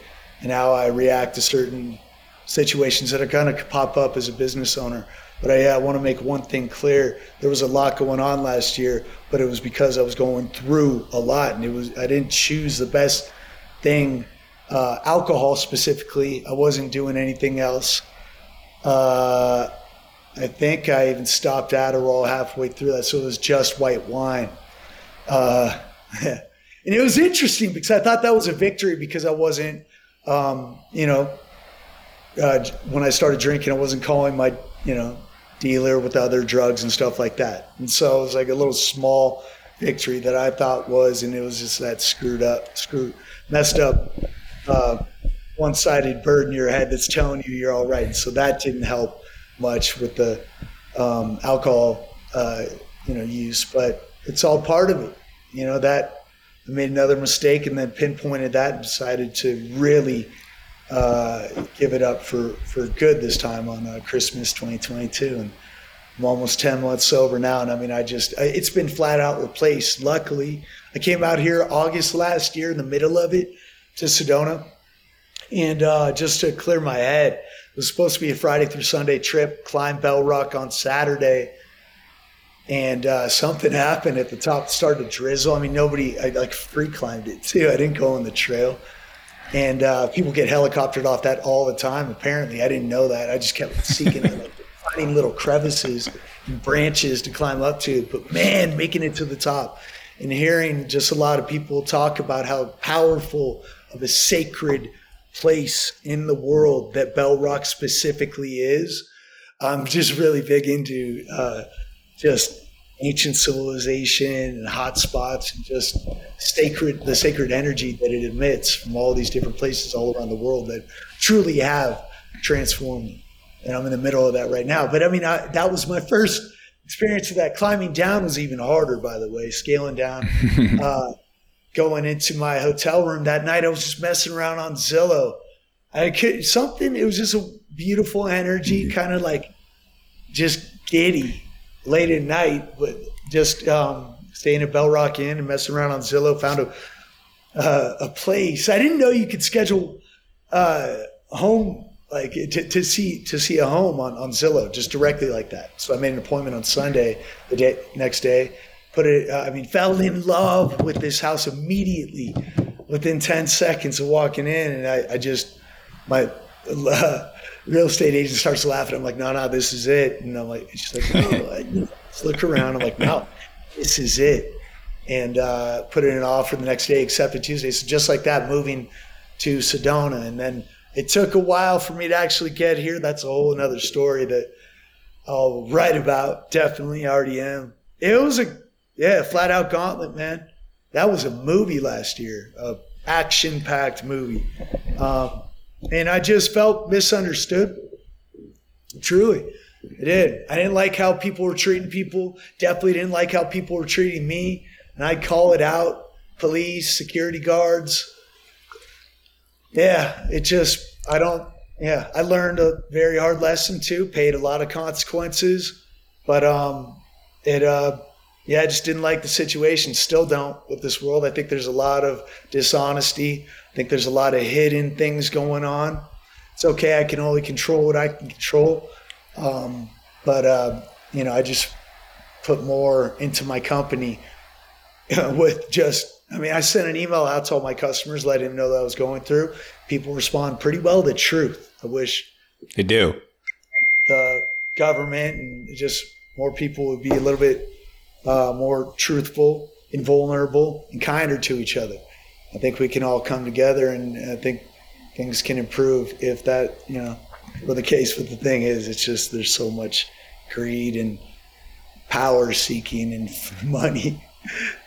in how I react to certain situations that are going to pop up as a business owner. But I, I want to make one thing clear: there was a lot going on last year, but it was because I was going through a lot, and it was I didn't choose the best thing. Uh, alcohol specifically, I wasn't doing anything else. Uh, I think I even stopped Adderall halfway through that, so it was just white wine. Uh, And it was interesting because I thought that was a victory because I wasn't, um, you know, uh, when I started drinking, I wasn't calling my, you know, dealer with other drugs and stuff like that. And so it was like a little small victory that I thought was, and it was just that screwed up, screwed, messed up, uh, one-sided bird in your head that's telling you you're all right. So that didn't help much with the um, alcohol, uh, you know, use, but it's all part of it. You know that made another mistake and then pinpointed that and decided to really uh, give it up for, for good this time on uh, Christmas 2022. And I'm almost 10 months sober now. And I mean, I just, it's been flat out replaced. Luckily, I came out here August last year in the middle of it to Sedona. And uh, just to clear my head, it was supposed to be a Friday through Sunday trip, climb Bell Rock on Saturday. And uh, something happened at the top, started to drizzle. I mean, nobody, I like free climbed it too. I didn't go on the trail. And uh, people get helicoptered off that all the time. Apparently, I didn't know that. I just kept seeking, like, finding little crevices and branches to climb up to. But man, making it to the top and hearing just a lot of people talk about how powerful of a sacred place in the world that Bell Rock specifically is. I'm just really big into uh, just ancient civilization and hot spots and just sacred the sacred energy that it emits from all these different places all around the world that truly have transformed me. And I'm in the middle of that right now. But I mean, I, that was my first experience of that. Climbing down was even harder, by the way, scaling down. uh, going into my hotel room that night, I was just messing around on Zillow. I could something, it was just a beautiful energy, mm-hmm. kind of like just giddy late at night, but just um, staying at Bell Rock Inn and messing around on Zillow, found a uh, a place. I didn't know you could schedule uh, home like to, to see to see a home on, on Zillow just directly like that. So I made an appointment on Sunday, the day next day. Put it. Uh, I mean, fell in love with this house immediately, within ten seconds of walking in, and I, I just my uh, real estate agent starts laughing. I'm like, no, no, this is it. And I'm like, she's like, no, let's look around. I'm like, no, this is it. And uh, put it in an offer the next day, accepted Tuesday. So just like that, moving to Sedona, and then it took a while for me to actually get here. That's a whole another story that I'll write about. Definitely already am. It was a yeah, flat out gauntlet, man. That was a movie last year, a action packed movie. Um, and I just felt misunderstood. Truly. I did. I didn't like how people were treating people. Definitely didn't like how people were treating me. And I'd call it out. Police, security guards, yeah, it just, I don't, yeah, I learned a very hard lesson too, paid a lot of consequences, but, um, it, uh, yeah, I just didn't like the situation. Still don't with this world. I think there's a lot of dishonesty. Think there's a lot of hidden things going on. It's okay. I can only control what I can control. Um, but, uh, you know, I just put more into my company with just I mean, I sent an email out to all my customers, letting them know that I was going through. People respond pretty well to truth. I wish they do. The government and just more people would be a little bit uh, more truthful, and vulnerable and kinder to each other. I think we can all come together, and I think things can improve if that, you know, well, the case with the thing is, it's just there's so much greed and power seeking and money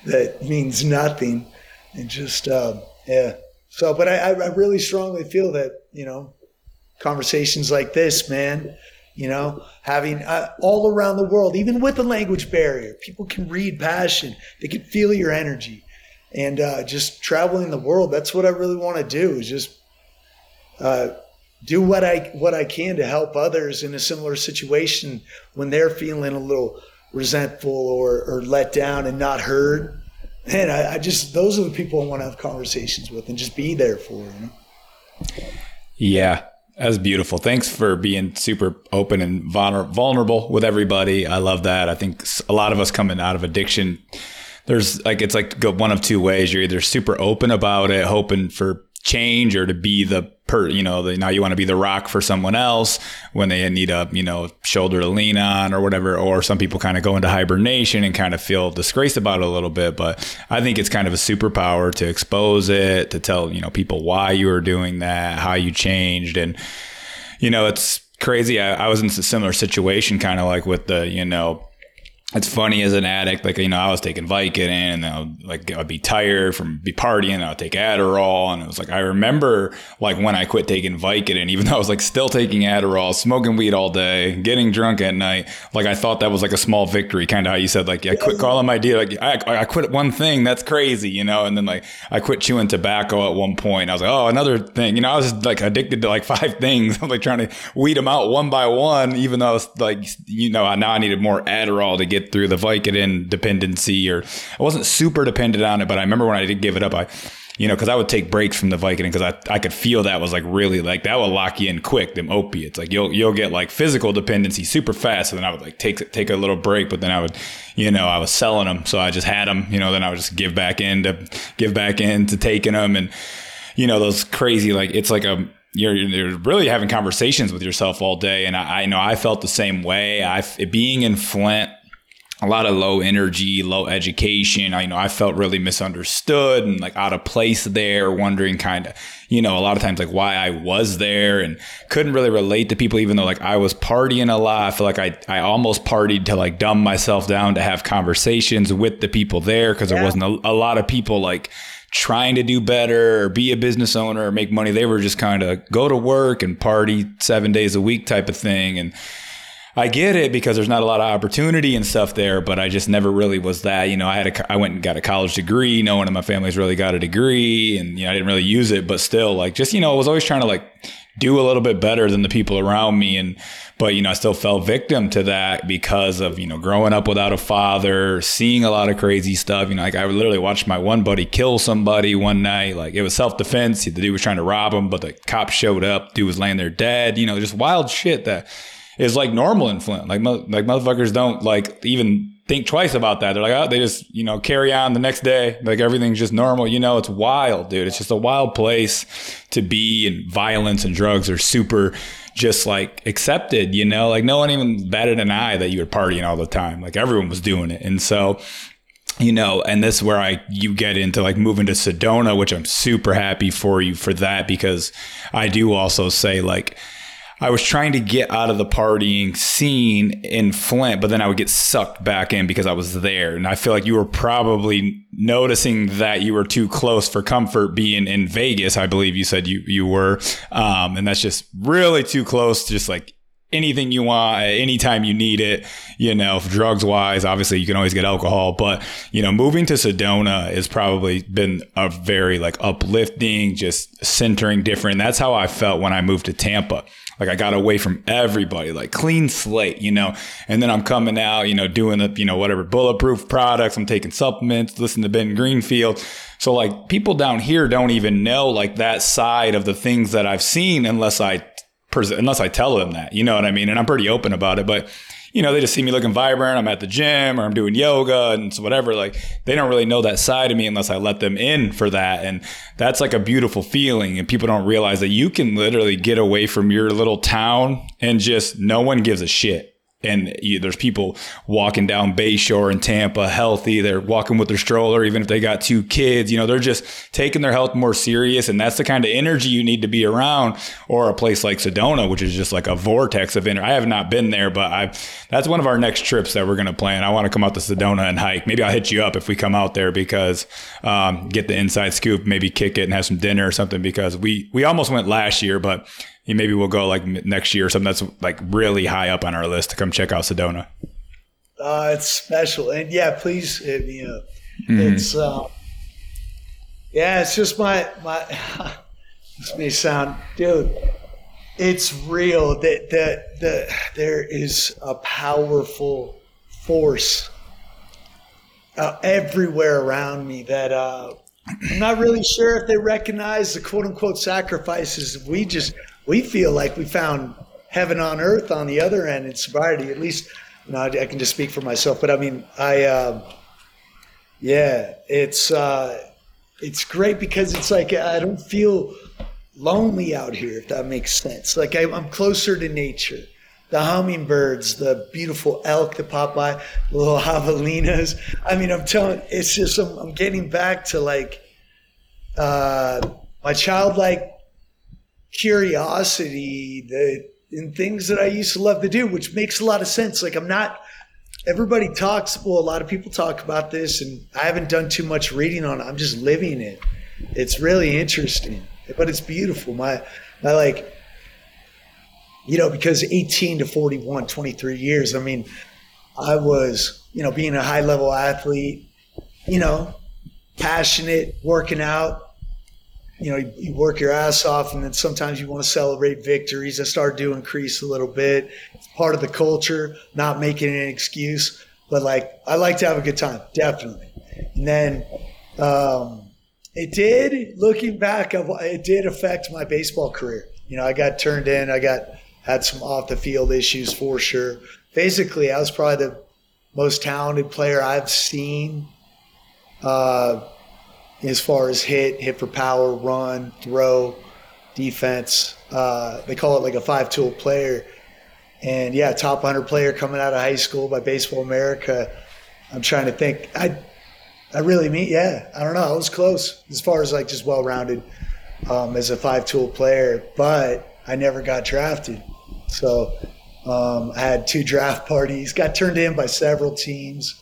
that means nothing. And just, uh, yeah. So, but I, I really strongly feel that, you know, conversations like this, man, you know, having uh, all around the world, even with the language barrier, people can read passion, they can feel your energy. And uh, just traveling the world, that's what I really want to do is just uh, do what I what I can to help others in a similar situation when they're feeling a little resentful or, or let down and not heard. And I, I, just those are the people I want to have conversations with and just be there for. You know? Yeah, that's beautiful. Thanks for being super open and vulnerable with everybody. I love that. I think a lot of us coming out of addiction, there's like it's like one of two ways. You're either super open about it, hoping for change or to be the per you know the, now you want to be the rock for someone else when they need a you know shoulder to lean on or whatever or some people kind of go into hibernation and kind of feel disgraced about it a little bit but i think it's kind of a superpower to expose it to tell you know people why you were doing that how you changed and you know it's crazy i, I was in a similar situation kind of like with the you know it's funny as an addict, like, you know, I was taking Vicodin and then like I'd be tired from be partying. I'd take Adderall. And it was like, I remember like when I quit taking Vicodin, even though I was like still taking Adderall, smoking weed all day, getting drunk at night. Like I thought that was like a small victory, kind of how you said, like, I quit calling my deal. Like I, I quit one thing. That's crazy, you know? And then like I quit chewing tobacco at one point. I was like, oh, another thing, you know, I was like addicted to like five things. I'm like trying to weed them out one by one, even though it's like, you know, now I needed more Adderall to get get through the Vicodin dependency, or I wasn't super dependent on it, but I remember when I did give it up, I you know, because I would take breaks from the Vicodin because I, I could feel that was like really like that will lock you in quick. Them opiates, like you'll you'll get like physical dependency super fast. And then I would like take take a little break, but then I would, you know, I was selling them, so I just had them. You know, then I would just give back in to give back in to taking them, and you know those crazy like it's like a you're, you're really having conversations with yourself all day. And I, I know I felt the same way. I being in Flint a lot of low energy, low education. I you know I felt really misunderstood and like out of place there, wondering kind of, you know, a lot of times like why I was there and couldn't really relate to people even though like I was partying a lot. I feel like I I almost partied to like dumb myself down to have conversations with the people there because yeah. there wasn't a, a lot of people like trying to do better or be a business owner or make money. They were just kind of go to work and party 7 days a week type of thing and I get it because there's not a lot of opportunity and stuff there, but I just never really was that. You know, I had a, I went and got a college degree. No one in my family's really got a degree, and you know, I didn't really use it, but still, like, just you know, I was always trying to like do a little bit better than the people around me, and but you know, I still fell victim to that because of you know growing up without a father, seeing a lot of crazy stuff. You know, like I literally watched my one buddy kill somebody one night. Like it was self defense. The dude was trying to rob him, but the cop showed up. Dude was laying there dead. You know, just wild shit that is like normal in Flint. Like like motherfuckers don't like even think twice about that. They're like, oh, they just you know carry on the next day. Like everything's just normal. You know, it's wild, dude. It's just a wild place to be, and violence and drugs are super just like accepted. You know, like no one even batted an eye that you were partying all the time. Like everyone was doing it, and so you know, and this is where I you get into like moving to Sedona, which I'm super happy for you for that because I do also say like I was trying to get out of the partying scene in Flint, but then I would get sucked back in because I was there. And I feel like you were probably noticing that you were too close for comfort being in Vegas. I believe you said you, you were. Um, and that's just really too close to just like anything you want anytime you need it you know drugs wise obviously you can always get alcohol but you know moving to sedona has probably been a very like uplifting just centering different that's how i felt when i moved to tampa like I got away from everybody, like clean slate, you know. And then I'm coming out, you know, doing the, you know, whatever bulletproof products. I'm taking supplements, listen to Ben Greenfield. So like people down here don't even know like that side of the things that I've seen unless I unless I tell them that, you know what I mean? And I'm pretty open about it, but you know, they just see me looking vibrant. I'm at the gym or I'm doing yoga and so whatever. Like they don't really know that side of me unless I let them in for that. And that's like a beautiful feeling. And people don't realize that you can literally get away from your little town and just no one gives a shit and you, there's people walking down Bayshore in Tampa healthy. They're walking with their stroller, even if they got two kids. You know, they're just taking their health more serious, and that's the kind of energy you need to be around. Or a place like Sedona, which is just like a vortex of energy. I have not been there, but I that's one of our next trips that we're going to plan. I want to come out to Sedona and hike. Maybe I'll hit you up if we come out there because um, get the inside scoop, maybe kick it and have some dinner or something. Because we we almost went last year, but maybe we'll go like next year or something that's like really high up on our list to come check out Sedona. Uh, it's special, and yeah, please hit me up. Mm-hmm. It's uh, yeah, it's just my my. this may sound, dude. It's real that that that there is a powerful force uh, everywhere around me that uh, I'm not really sure if they recognize the quote unquote sacrifices we just we feel like we found heaven on earth on the other end in sobriety. At least, you know, I, I can just speak for myself. But I mean, I, uh, yeah, it's uh, it's great because it's like I don't feel lonely out here, if that makes sense. Like I, I'm closer to nature. The hummingbirds, the beautiful elk that pop by, the little javelinas. I mean, I'm telling, it's just I'm, I'm getting back to like uh, my childlike curiosity that in things that I used to love to do, which makes a lot of sense. Like I'm not everybody talks well, a lot of people talk about this and I haven't done too much reading on it. I'm just living it. It's really interesting. But it's beautiful. My my like you know, because 18 to 41, 23 years, I mean, I was, you know, being a high level athlete, you know, passionate, working out, you know, you, you, work your ass off, and then sometimes you want to celebrate victories. I started to increase a little bit. It's part of the culture, not making an excuse, but like I like to have a good time, definitely. And then, um, It did. Looking back, it did affect my baseball career. You know, I got turned in. I got had some off the field issues for sure. Basically, I was probably the most talented player I've seen uh, as far as hit, hit for power, run, throw, defense. Uh, they call it like a five tool player. And yeah, top 100 player coming out of high school by Baseball America. I'm trying to think. I, I really mean, yeah, I don't know. I was close as far as like just well rounded um, as a five tool player, but I never got drafted. So um, I had two draft parties, got turned in by several teams,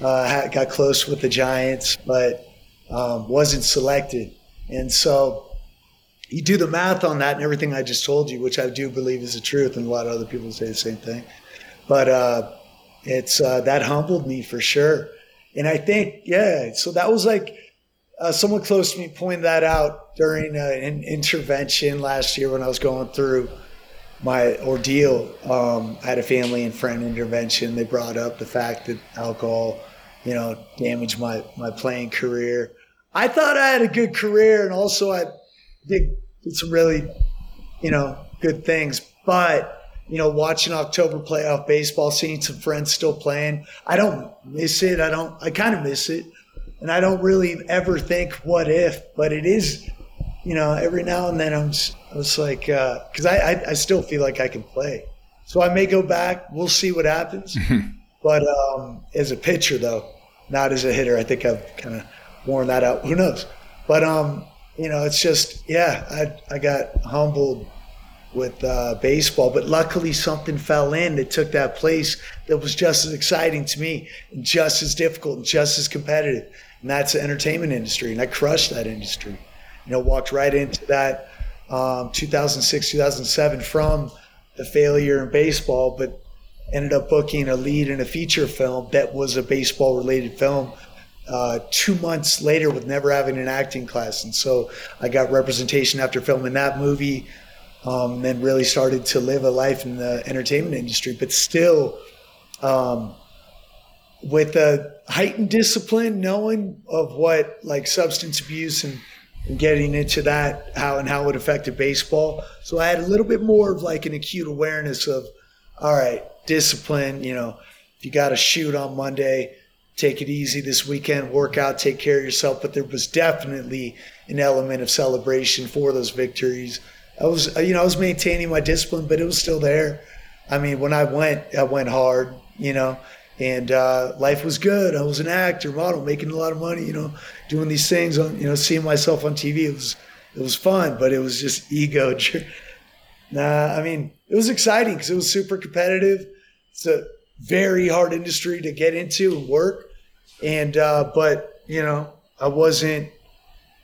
uh, got close with the Giants, but um, wasn't selected. And so you do the math on that and everything I just told you, which I do believe is the truth, and a lot of other people say the same thing. But uh, it's uh, that humbled me for sure. And I think, yeah, so that was like uh, someone close to me pointed that out during uh, an intervention last year when I was going through my ordeal. Um, I had a family and friend intervention. They brought up the fact that alcohol, you know, damaged my, my playing career. I thought I had a good career and also I did, did some really, you know, good things. But, you know, watching October playoff baseball, seeing some friends still playing, I don't miss it. I don't, I kind of miss it. And I don't really ever think what if, but it is, you know, every now and then I'm just, I was like, because uh, I, I, I still feel like I can play. So I may go back. We'll see what happens. but um, as a pitcher, though, not as a hitter, I think I've kind of worn that out. Who knows? But um, you know, it's just yeah, I I got humbled with uh, baseball, but luckily something fell in that took that place that was just as exciting to me, and just as difficult, and just as competitive, and that's the entertainment industry, and I crushed that industry. You know, walked right into that um, 2006, 2007 from the failure in baseball, but ended up booking a lead in a feature film that was a baseball related film uh, two months later with never having an acting class. And so I got representation after filming that movie, um, and then really started to live a life in the entertainment industry, but still um, with a heightened discipline, knowing of what like substance abuse and, and getting into that, how and how it affected baseball. So I had a little bit more of like an acute awareness of, all right, discipline, you know, if you got to shoot on Monday, take it easy this weekend, work out, take care of yourself. But there was definitely an element of celebration for those victories. I was, you know, I was maintaining my discipline, but it was still there. I mean, when I went, I went hard, you know, and uh, life was good. I was an actor, model, making a lot of money, you know, doing these things on, you know, seeing myself on TV. It was, it was fun, but it was just ego. nah, I mean, it was exciting because it was super competitive. It's a very hard industry to get into and work and uh, but you know I wasn't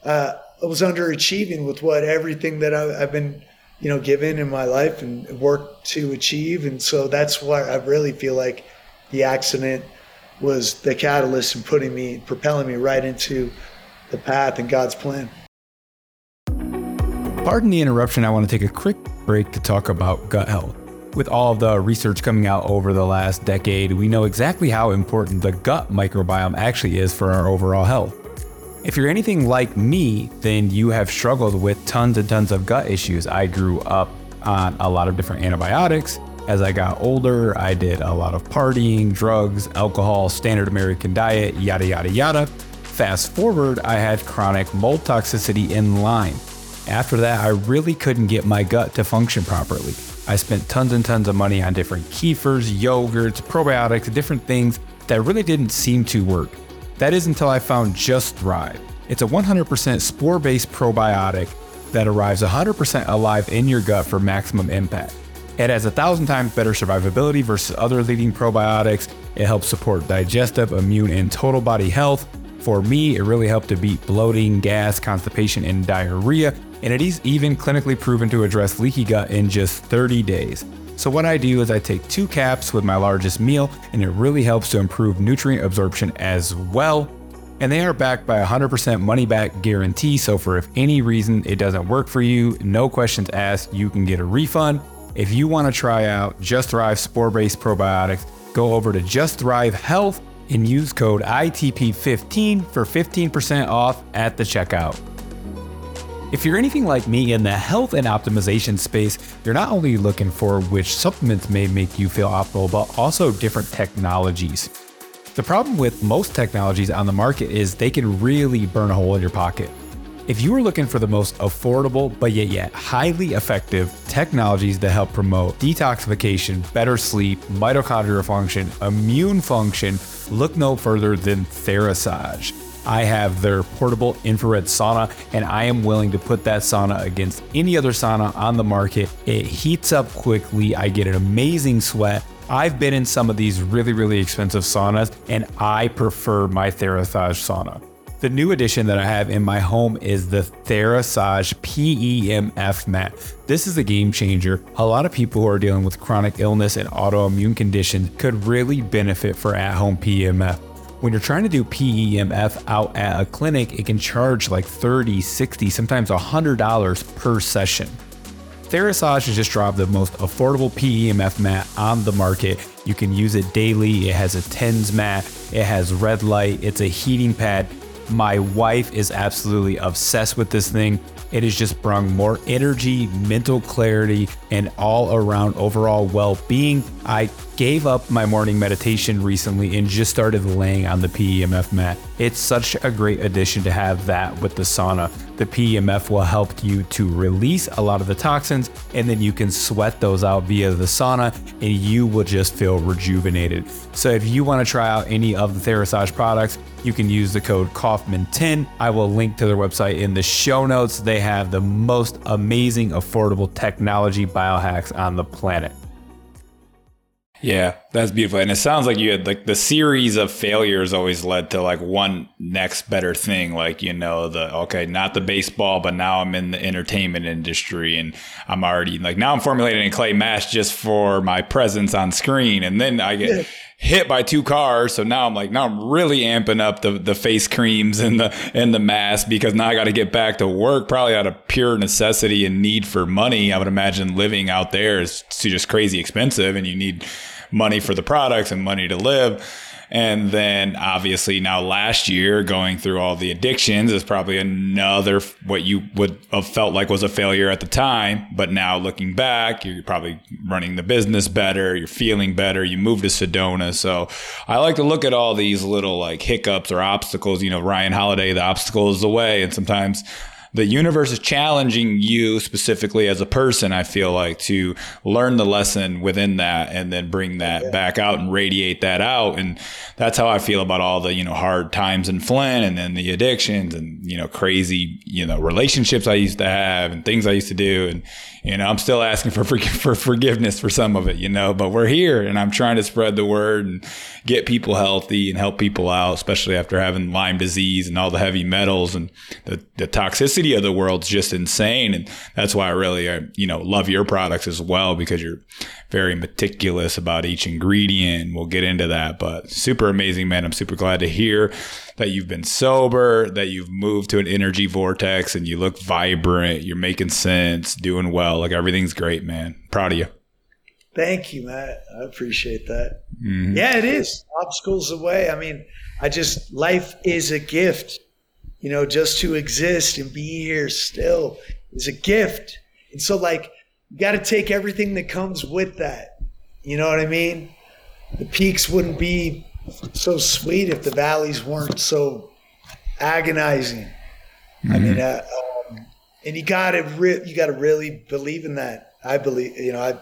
uh, I was underachieving with what everything that I, have been you know given in my life and worked to achieve, and so that's why I really feel like the accident was the catalyst in putting me propelling me right into the path and God's plan. Pardon the interruption. I want to take a quick break to talk about gut health. With all of the research coming out over the last decade, we know exactly how important the gut microbiome actually is for our overall health. If you're anything like me, then you have struggled with tons and tons of gut issues. I grew up on a lot of different antibiotics. As I got older, I did a lot of partying, drugs, alcohol, standard American diet, yada, yada, yada. Fast forward, I had chronic mold toxicity in Lyme. After that, I really couldn't get my gut to function properly. I spent tons and tons of money on different kefirs, yogurts, probiotics, different things that really didn't seem to work. That is until I found Just Thrive. It's a 100% spore based probiotic that arrives 100% alive in your gut for maximum impact. It has a thousand times better survivability versus other leading probiotics. It helps support digestive, immune, and total body health. For me, it really helped to beat bloating, gas, constipation, and diarrhea and it is even clinically proven to address leaky gut in just 30 days. So, what I do is I take two caps with my largest meal, and it really helps to improve nutrient absorption as well. And they are backed by a 100% money back guarantee. So, for if any reason it doesn't work for you, no questions asked, you can get a refund. If you want to try out Just Thrive spore based probiotics, go over to Just Thrive Health and use code ITP15 for 15% off at the checkout. If you're anything like me in the health and optimization space, you're not only looking for which supplements may make you feel optimal, but also different technologies. The problem with most technologies on the market is they can really burn a hole in your pocket. If you are looking for the most affordable but yet yet highly effective technologies that help promote detoxification, better sleep, mitochondrial function, immune function, look no further than Therasage. I have their portable infrared sauna, and I am willing to put that sauna against any other sauna on the market. It heats up quickly. I get an amazing sweat. I've been in some of these really, really expensive saunas, and I prefer my Therasage sauna. The new addition that I have in my home is the Therasage PEMF mat. This is a game changer. A lot of people who are dealing with chronic illness and autoimmune conditions could really benefit for at home PEMF. When you're trying to do PEMF out at a clinic, it can charge like 30, 60, sometimes $100 per session. Therasage has just dropped the most affordable PEMF mat on the market. You can use it daily. It has a TENS mat, it has red light, it's a heating pad, my wife is absolutely obsessed with this thing. It has just brought more energy, mental clarity, and all around overall well being. I gave up my morning meditation recently and just started laying on the PEMF mat. It's such a great addition to have that with the sauna. The PEMF will help you to release a lot of the toxins, and then you can sweat those out via the sauna, and you will just feel rejuvenated. So, if you want to try out any of the Therasage products, you can use the code Coffman10. I will link to their website in the show notes. They have the most amazing, affordable technology biohacks on the planet. Yeah, that's beautiful. And it sounds like you had like the series of failures always led to like one next better thing. Like, you know, the okay, not the baseball, but now I'm in the entertainment industry and I'm already like now I'm formulating a clay mask just for my presence on screen. And then I get hit by two cars. So now I'm like, now I'm really amping up the, the face creams and the and the mask because now I got to get back to work, probably out of pure necessity and need for money. I would imagine living out there is just crazy expensive, and you need money for the products and money to live. And then obviously now last year going through all the addictions is probably another what you would have felt like was a failure at the time. But now looking back, you're probably running the business better, you're feeling better, you moved to Sedona. So I like to look at all these little like hiccups or obstacles. You know, Ryan Holiday, the obstacle is the way. And sometimes the universe is challenging you specifically as a person, I feel like, to learn the lesson within that and then bring that yeah. back out and radiate that out. And that's how I feel about all the, you know, hard times in Flint and then the addictions and, you know, crazy, you know, relationships I used to have and things I used to do. And, you know, I'm still asking for, for forgiveness for some of it, you know, but we're here and I'm trying to spread the word and get people healthy and help people out, especially after having Lyme disease and all the heavy metals and the, the toxicity of the world's just insane. And that's why I really, uh, you know, love your products as well because you're very meticulous about each ingredient. We'll get into that, but super amazing, man. I'm super glad to hear that you've been sober, that you've moved to an energy vortex and you look vibrant, you're making sense, doing well. Like everything's great, man. Proud of you. Thank you, Matt. I appreciate that. Mm-hmm. Yeah, it is. Obstacles away. I mean, I just, life is a gift. You know, just to exist and be here still is a gift. And so, like, you got to take everything that comes with that. You know what I mean? The peaks wouldn't be so sweet if the valleys weren't so agonizing. Mm-hmm. I mean, uh, um, and you gotta re- you gotta really believe in that. I believe, you know, I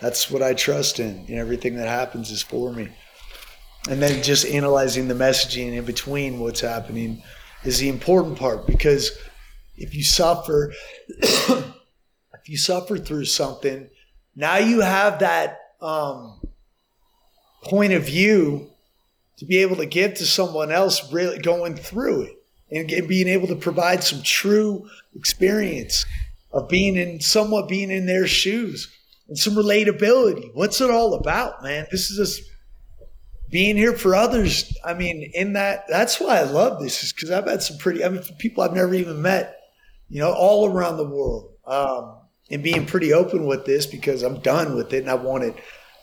that's what I trust in. You know, everything that happens is for me. And then just analyzing the messaging in between what's happening is the important part because if you suffer, if you suffer through something, now you have that um, point of view to be able to give to someone else really going through it and being able to provide some true experience of being in somewhat being in their shoes and some relatability. What's it all about, man? This is just being here for others. I mean, in that, that's why I love this, is because I've had some pretty, I mean, people I've never even met, you know, all around the world. Um, and being pretty open with this because I'm done with it and I wanted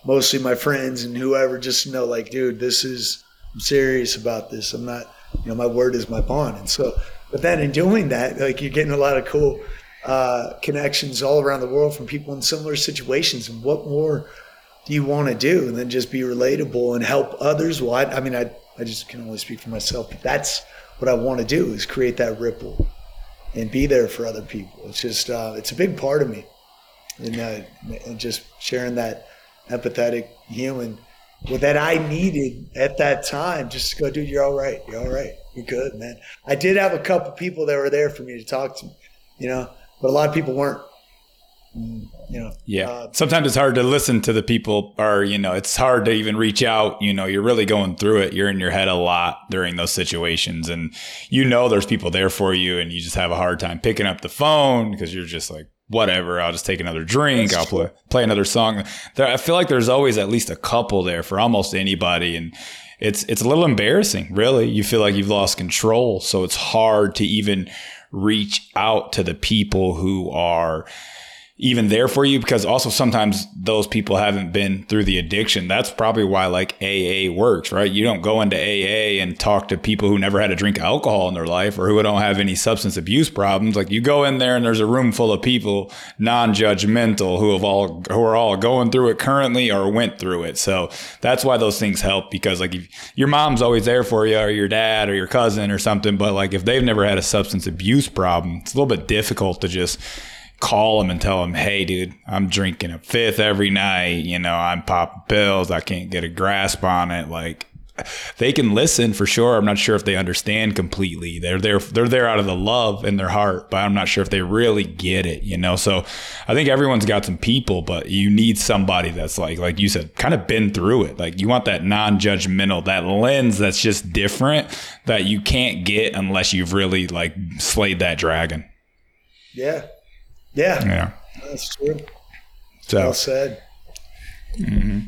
mostly my friends and whoever just know, like, dude, this is I'm serious about this. I'm not, you know, my word is my bond. And so, but then in doing that, like you're getting a lot of cool uh, connections all around the world from people in similar situations. And what more do you want to do than just be relatable and help others? Well, I, I mean, I, I just can only speak for myself, but that's what I want to do is create that ripple and be there for other people. It's just, uh, it's a big part of me. And, uh, and just sharing that empathetic human well, that I needed at that time just to go, dude, you're all right. You're all right. You're good, man. I did have a couple people that were there for me to talk to, you know, but a lot of people weren't. You know, yeah. Uh, Sometimes it's hard to listen to the people, or you know, it's hard to even reach out. You know, you're really going through it. You're in your head a lot during those situations, and you know there's people there for you, and you just have a hard time picking up the phone because you're just like, whatever. I'll just take another drink. I'll play play another song. There, I feel like there's always at least a couple there for almost anybody, and it's it's a little embarrassing. Really, you feel like you've lost control, so it's hard to even reach out to the people who are even there for you because also sometimes those people haven't been through the addiction. That's probably why like AA works, right? You don't go into AA and talk to people who never had a drink of alcohol in their life or who don't have any substance abuse problems. Like you go in there and there's a room full of people non-judgmental who have all who are all going through it currently or went through it. So that's why those things help because like if your mom's always there for you or your dad or your cousin or something, but like if they've never had a substance abuse problem, it's a little bit difficult to just call them and tell them, hey, dude, I'm drinking a fifth every night. You know, I'm popping pills. I can't get a grasp on it. Like, they can listen for sure. I'm not sure if they understand completely. They're there. They're there out of the love in their heart, but I'm not sure if they really get it. You know. So I think everyone's got some people, but you need somebody that's like, like you said, kind of been through it. Like you want that non-judgmental, that lens that's just different that you can't get unless you've really like slayed that dragon. Yeah, yeah. Yeah. That's true. So, well said. Mm-hmm.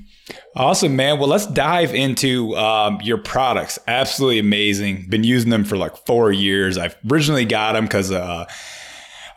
Awesome, man. Well, let's dive into um, your products. Absolutely amazing. Been using them for like four years. I originally got them because uh,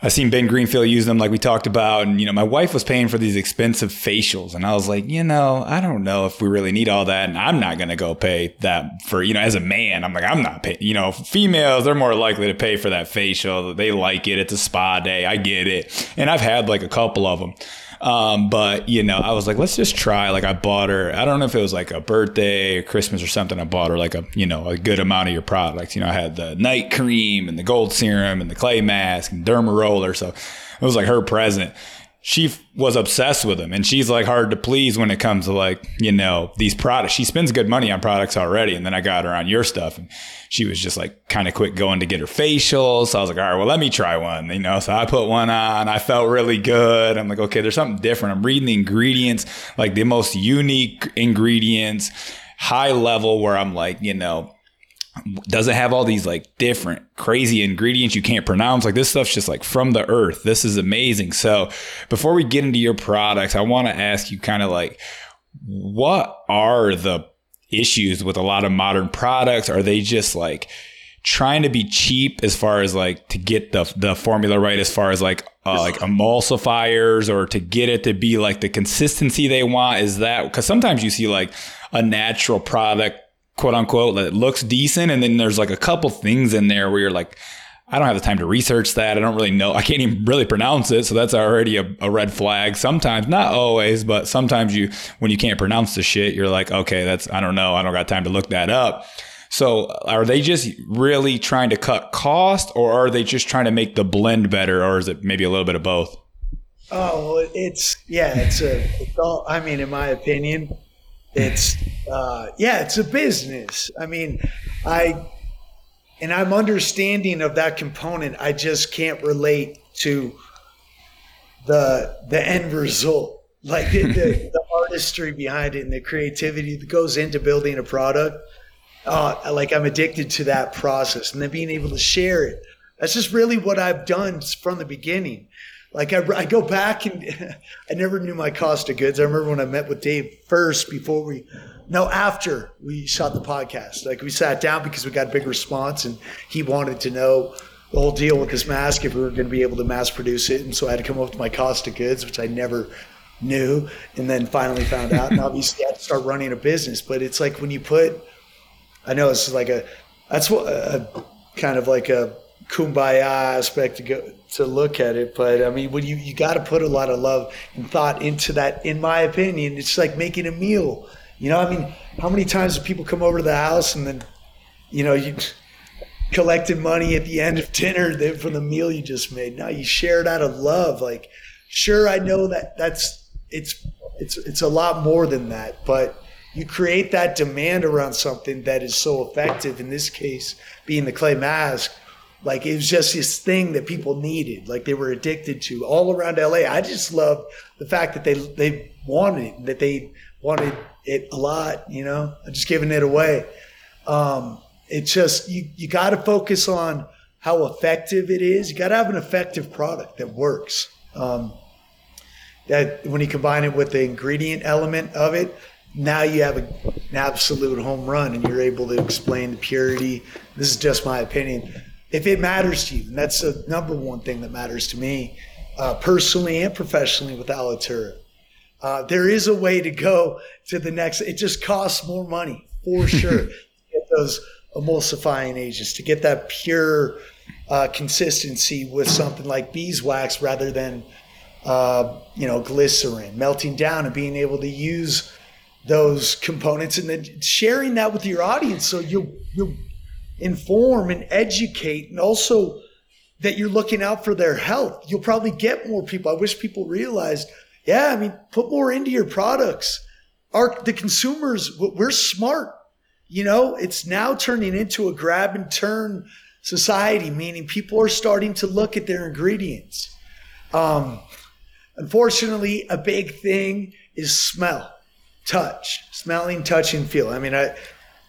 I seen Ben Greenfield use them like we talked about. And, you know, my wife was paying for these expensive facials. And I was like, you know, I don't know if we really need all that. And I'm not going to go pay that for, you know, as a man, I'm like, I'm not paying, you know, females, they're more likely to pay for that facial. They like it. It's a spa day. I get it. And I've had like a couple of them. Um, but you know, I was like, let's just try. Like I bought her, I don't know if it was like a birthday or Christmas or something. I bought her like a, you know, a good amount of your products. You know, I had the night cream and the gold serum and the clay mask and derma roller. So it was like her present she was obsessed with them and she's like hard to please when it comes to like you know these products she spends good money on products already and then i got her on your stuff and she was just like kind of quick going to get her facial so i was like all right well let me try one you know so i put one on i felt really good i'm like okay there's something different i'm reading the ingredients like the most unique ingredients high level where i'm like you know doesn't have all these like different crazy ingredients you can't pronounce. Like this stuff's just like from the earth. This is amazing. So before we get into your products, I want to ask you kind of like, what are the issues with a lot of modern products? Are they just like trying to be cheap as far as like to get the the formula right as far as like uh, like emulsifiers or to get it to be like the consistency they want? Is that because sometimes you see like a natural product quote unquote that looks decent and then there's like a couple things in there where you're like I don't have the time to research that. I don't really know. I can't even really pronounce it. So that's already a, a, red flag. Sometimes, not always, but sometimes you, when you can't pronounce the shit, you're like, okay, that's, I don't know. I don't got time to look that up. So are they just really trying to cut cost or are they just trying to make the blend better? Or is it maybe a little bit of both? Oh, it's, yeah, it's a, it's all, I mean, in my opinion, it's uh, yeah, it's a business. I mean, I and I'm understanding of that component. I just can't relate to the the end result, like the, the, the artistry behind it and the creativity that goes into building a product. Uh, like I'm addicted to that process, and then being able to share it. That's just really what I've done from the beginning. Like I, I go back and I never knew my cost of goods. I remember when I met with Dave first before we, no, after we shot the podcast. Like we sat down because we got a big response and he wanted to know the whole deal with this mask if we were going to be able to mass produce it. And so I had to come up with my cost of goods, which I never knew, and then finally found out. And obviously I had to start running a business. But it's like when you put I know it's like a that's what a, kind of like a kumbaya aspect to go to look at it. But I mean, when you you got to put a lot of love and thought into that. In my opinion, it's like making a meal. You know, I mean, how many times do people come over to the house and then, you know, you collected money at the end of dinner from the meal you just made? Now you share it out of love. Like, sure, I know that that's it's it's it's a lot more than that, but you create that demand around something that is so effective. In this case, being the clay mask like it was just this thing that people needed, like they were addicted to all around LA. I just love the fact that they they wanted it, that they wanted it a lot. You know, just giving it away. Um, it's just you you got to focus on how effective it is. You got to have an effective product that works. Um, that when you combine it with the ingredient element of it, now you have an absolute home run, and you're able to explain the purity. This is just my opinion if it matters to you, and that's the number one thing that matters to me, uh, personally and professionally with Alitura. Uh, there is a way to go to the next. It just costs more money for sure to get those emulsifying agents to get that pure uh, consistency with something like beeswax rather than uh, you know glycerin melting down and being able to use those components and then sharing that with your audience so you'll you'll inform and educate and also that you're looking out for their health. You'll probably get more people. I wish people realized, yeah, I mean, put more into your products. Our the consumers, we're smart. You know, it's now turning into a grab and turn society, meaning people are starting to look at their ingredients. Um, unfortunately, a big thing is smell, touch, smelling, touch, and feel. I mean, I,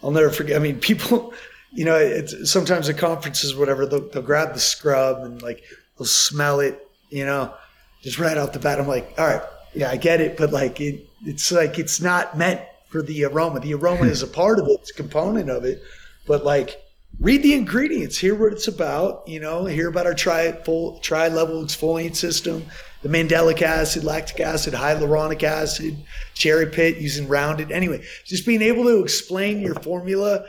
I'll never forget. I mean, people you know, it's sometimes at conferences, whatever, they'll, they'll grab the scrub and like they'll smell it, you know, just right off the bat. I'm like, all right, yeah, I get it, but like it, it's like it's not meant for the aroma. The aroma hmm. is a part of it, it's a component of it, but like read the ingredients, hear what it's about, you know, hear about our tri full tri level exfoliant system, the mandelic acid, lactic acid, hyaluronic acid, cherry pit using rounded. Anyway, just being able to explain your formula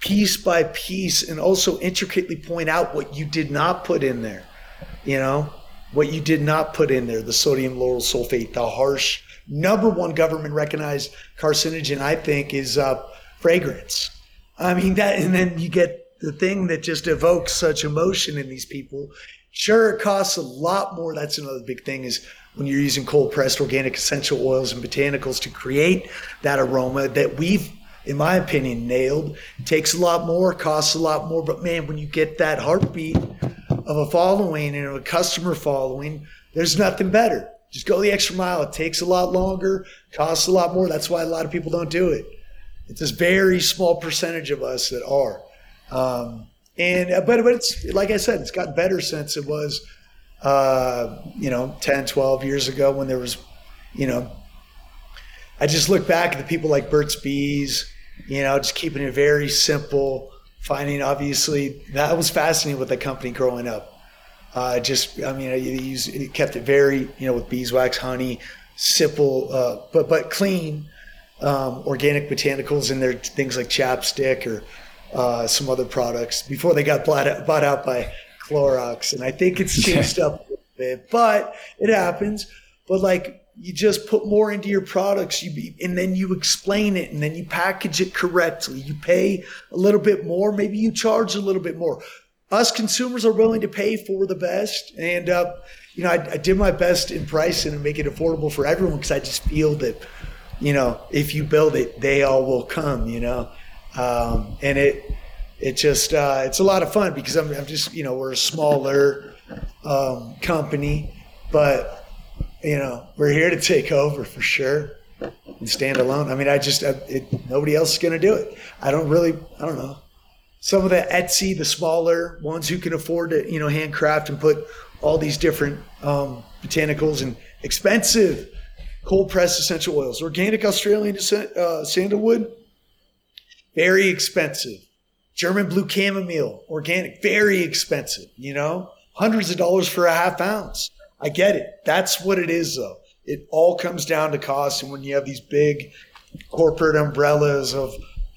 piece by piece and also intricately point out what you did not put in there. You know, what you did not put in there, the sodium lauryl sulfate, the harsh number one government recognized carcinogen, I think, is uh, fragrance. I mean, that, and then you get the thing that just evokes such emotion in these people. Sure, it costs a lot more. That's another big thing is when you're using cold pressed organic essential oils and botanicals to create that aroma that we've in my opinion, nailed. Takes a lot more, costs a lot more, but man, when you get that heartbeat of a following and a customer following, there's nothing better. Just go the extra mile. It takes a lot longer, costs a lot more. That's why a lot of people don't do it. It's this very small percentage of us that are. Um, and uh, but but it's like I said, it's gotten better since it was, uh, you know, 10, 12 years ago when there was, you know, I just look back at the people like Burt's Bees, you know, just keeping it very simple. Finding obviously that was fascinating with the company growing up. Uh, just, I mean, he kept it very, you know, with beeswax, honey, simple, uh, but but clean, um, organic botanicals in there, things like chapstick or uh, some other products before they got bought out, bought out by Clorox. And I think it's changed up a bit, but it happens. But like you just put more into your products you be, and then you explain it and then you package it correctly. You pay a little bit more maybe you charge a little bit more. Us consumers are willing to pay for the best and uh, you know I, I, did my best in pricing and make it affordable for everyone because i just feel that you know if you build it they all will come you know? Um, and it it just uh, it's a lot of fun because I'm, I'm just you know we're a smaller um, company but you know, we're here to take over for sure and stand alone. I mean, I just, I, it, nobody else is going to do it. I don't really, I don't know. Some of the Etsy, the smaller ones who can afford to, you know, handcraft and put all these different um, botanicals and expensive cold pressed essential oils, organic Australian uh, sandalwood, very expensive. German blue chamomile, organic, very expensive, you know, hundreds of dollars for a half ounce. I get it. That's what it is, though. It all comes down to cost. And when you have these big corporate umbrellas of,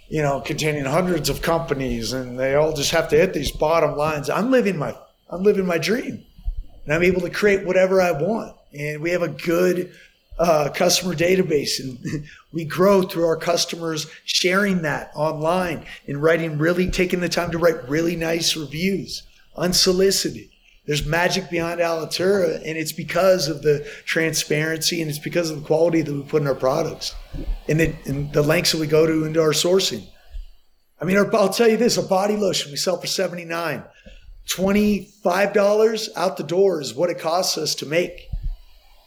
you know, containing hundreds of companies, and they all just have to hit these bottom lines. I'm living my I'm living my dream, and I'm able to create whatever I want. And we have a good uh, customer database, and we grow through our customers sharing that online and writing really taking the time to write really nice reviews, unsolicited. There's magic behind Alitura, and it's because of the transparency and it's because of the quality that we put in our products and the, and the lengths that we go to into our sourcing. I mean, our, I'll tell you this: a body lotion we sell for seventy nine, twenty five dollars out the door is what it costs us to make.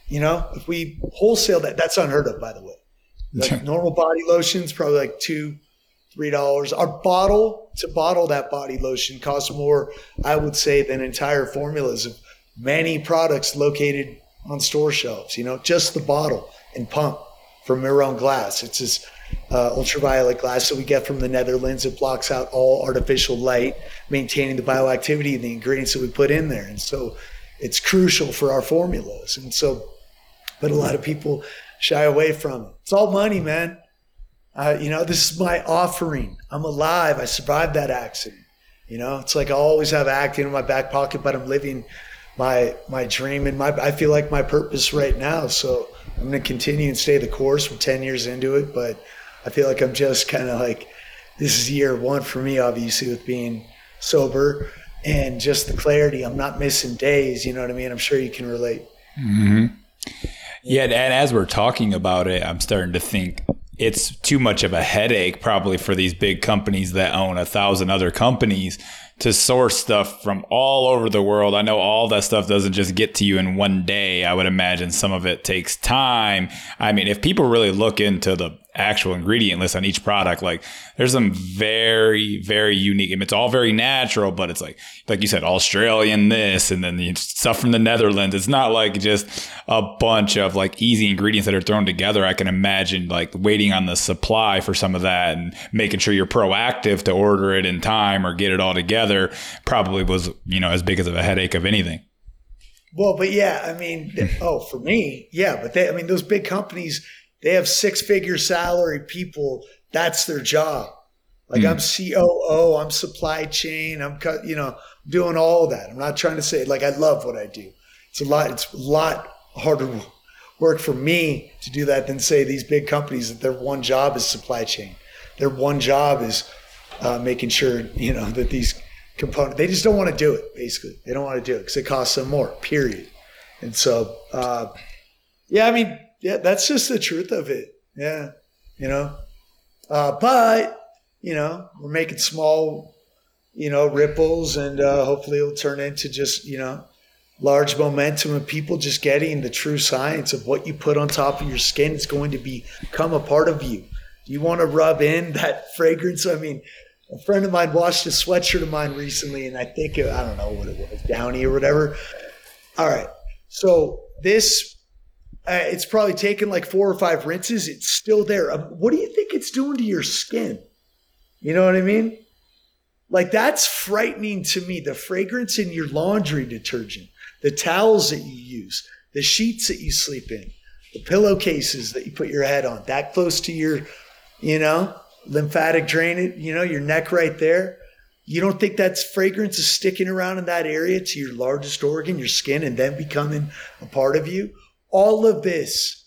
You know, if we wholesale that, that's unheard of, by the way. Like normal body lotions, probably like two, three dollars. Our bottle to bottle that body lotion costs more, I would say, than entire formulas of many products located on store shelves. You know, just the bottle and pump from Miron glass. It's this uh, ultraviolet glass that we get from the Netherlands. It blocks out all artificial light, maintaining the bioactivity of the ingredients that we put in there. And so it's crucial for our formulas. And so, but a lot of people shy away from it. It's all money, man. Uh, you know, this is my offering. I'm alive. I survived that accident. You know, it's like I always have acting in my back pocket, but I'm living my my dream and my I feel like my purpose right now. So I'm going to continue and stay the course. We're 10 years into it, but I feel like I'm just kind of like this is year one for me, obviously, with being sober and just the clarity. I'm not missing days. You know what I mean? I'm sure you can relate. Mm-hmm. Yeah, and as we're talking about it, I'm starting to think it's too much of a headache probably for these big companies that own a thousand other companies to source stuff from all over the world. I know all that stuff doesn't just get to you in one day. I would imagine some of it takes time. I mean, if people really look into the actual ingredient list on each product. Like there's some very, very unique. Mean, it's all very natural, but it's like, like you said, Australian this and then the stuff from the Netherlands. It's not like just a bunch of like easy ingredients that are thrown together. I can imagine like waiting on the supply for some of that and making sure you're proactive to order it in time or get it all together probably was, you know, as big as of a headache of anything. Well, but yeah, I mean, oh, for me, yeah, but they, I mean, those big companies, they have six figure salary people. That's their job. Like mm. I'm COO, I'm supply chain, I'm you know doing all that. I'm not trying to say like I love what I do. It's a lot. It's a lot harder work for me to do that than say these big companies that their one job is supply chain. Their one job is uh, making sure you know that these components. They just don't want to do it. Basically, they don't want to do it because it costs them more. Period. And so, uh, yeah, I mean, yeah, that's just the truth of it. Yeah, you know. Uh, but you know, we're making small, you know, ripples, and uh, hopefully it'll turn into just you know, large momentum of people just getting the true science of what you put on top of your skin is going to become a part of you. You want to rub in that fragrance. I mean, a friend of mine washed a sweatshirt of mine recently, and I think it, I don't know what it was, Downy or whatever. All right, so this uh, it's probably taken like four or five rinses. It's still there. Um, what do you think it's doing to your skin? You know what I mean? Like that's frightening to me. The fragrance in your laundry detergent, the towels that you use, the sheets that you sleep in, the pillowcases that you put your head on, that close to your, you know, lymphatic drainage, you know, your neck right there. You don't think that fragrance is sticking around in that area to your largest organ, your skin, and then becoming a part of you? All of this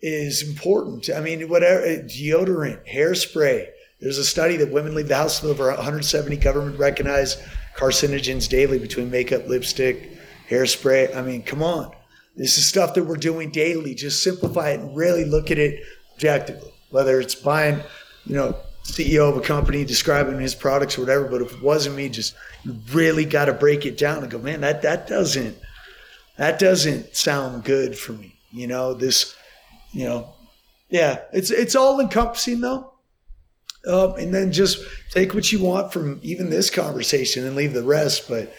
is important. I mean, whatever eh, deodorant, hairspray. There's a study that women leave the house with over 170 government recognized carcinogens daily between makeup, lipstick, hairspray. I mean, come on. This is stuff that we're doing daily. Just simplify it and really look at it objectively. Whether it's buying, you know, CEO of a company describing his products or whatever, but if it wasn't me, just you really got to break it down and go, man, that that doesn't that doesn't sound good for me. You know, this, you know, yeah, it's it's all encompassing though. Um, and then just take what you want from even this conversation and leave the rest. But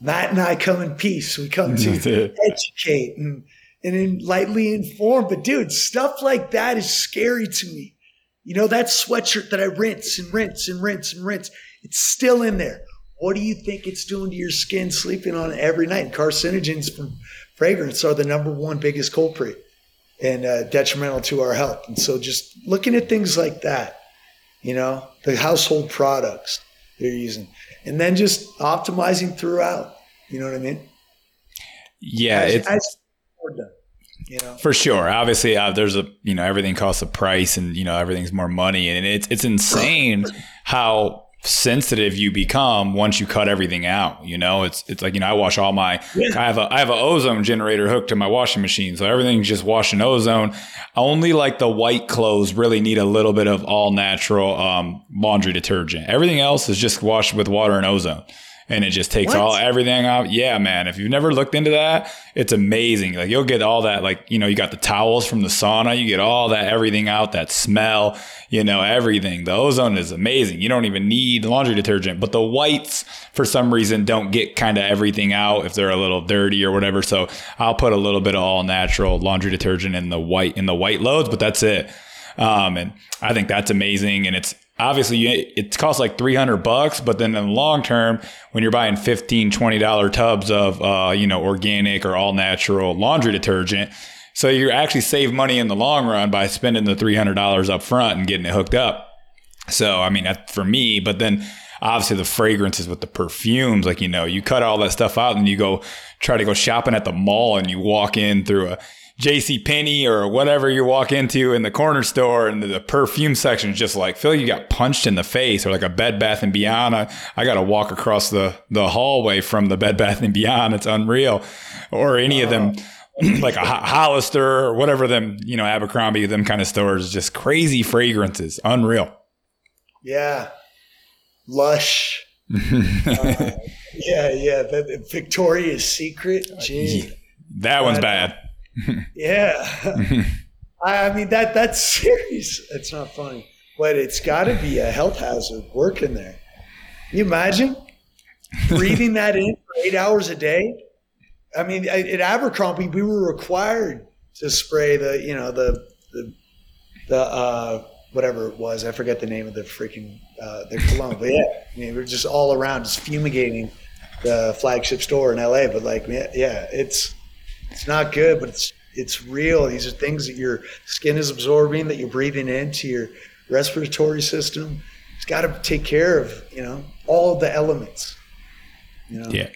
Matt and I come in peace. We come to educate and and in lightly informed. But dude, stuff like that is scary to me. You know, that sweatshirt that I rinse and rinse and rinse and rinse, it's still in there. What do you think it's doing to your skin sleeping on it every night? And carcinogens from fragrance are the number one biggest culprit and uh, detrimental to our health. And so just looking at things like that, you know, the household products they're using, and then just optimizing throughout. You know what I mean? Yeah, as, it's as you know? For sure. Obviously, uh, there's a you know everything costs a price, and you know everything's more money, and it's it's insane how sensitive you become once you cut everything out. You know, it's it's like you know I wash all my yeah. I have a I have an ozone generator hooked to my washing machine, so everything's just washing ozone. Only like the white clothes really need a little bit of all natural um, laundry detergent. Everything else is just washed with water and ozone and it just takes what? all everything out. Yeah, man. If you've never looked into that, it's amazing. Like you'll get all that, like, you know, you got the towels from the sauna, you get all that everything out, that smell, you know, everything. The ozone is amazing. You don't even need laundry detergent, but the whites for some reason don't get kind of everything out if they're a little dirty or whatever. So I'll put a little bit of all natural laundry detergent in the white in the white loads, but that's it. Um, and I think that's amazing. And it's obviously it costs like 300 bucks but then in the long term when you're buying 15 20 dollar tubs of uh, you know organic or all natural laundry detergent so you actually save money in the long run by spending the $300 up front and getting it hooked up. So i mean for me but then obviously the fragrances with the perfumes like you know you cut all that stuff out and you go try to go shopping at the mall and you walk in through a JC Penney or whatever you walk into in the corner store and the, perfume section is just like like you got punched in the face or like a Bed Bath and Beyond. I, I got to walk across the the hallway from the Bed Bath and Beyond. It's unreal. Or any of them like a Hollister or whatever them, you know, Abercrombie, them kind of stores, just crazy fragrances. Unreal. Yeah. Lush. uh, yeah, yeah. The, Victoria's Secret. Gee. That one's bad yeah. I mean that that's serious. It's not funny, but it's got to be a health hazard working there. Can you imagine breathing that in for eight hours a day? I mean, at Abercrombie, we were required to spray the, you know, the the the uh, whatever it was. I forget the name of the freaking uh, the cologne, but yeah, I mean, we are just all around just fumigating the flagship store in LA. But like, yeah, it's it's not good, but it's it's real. These are things that your skin is absorbing, that you're breathing into your respiratory system. It's got to take care of you know all the elements. You know? Yeah,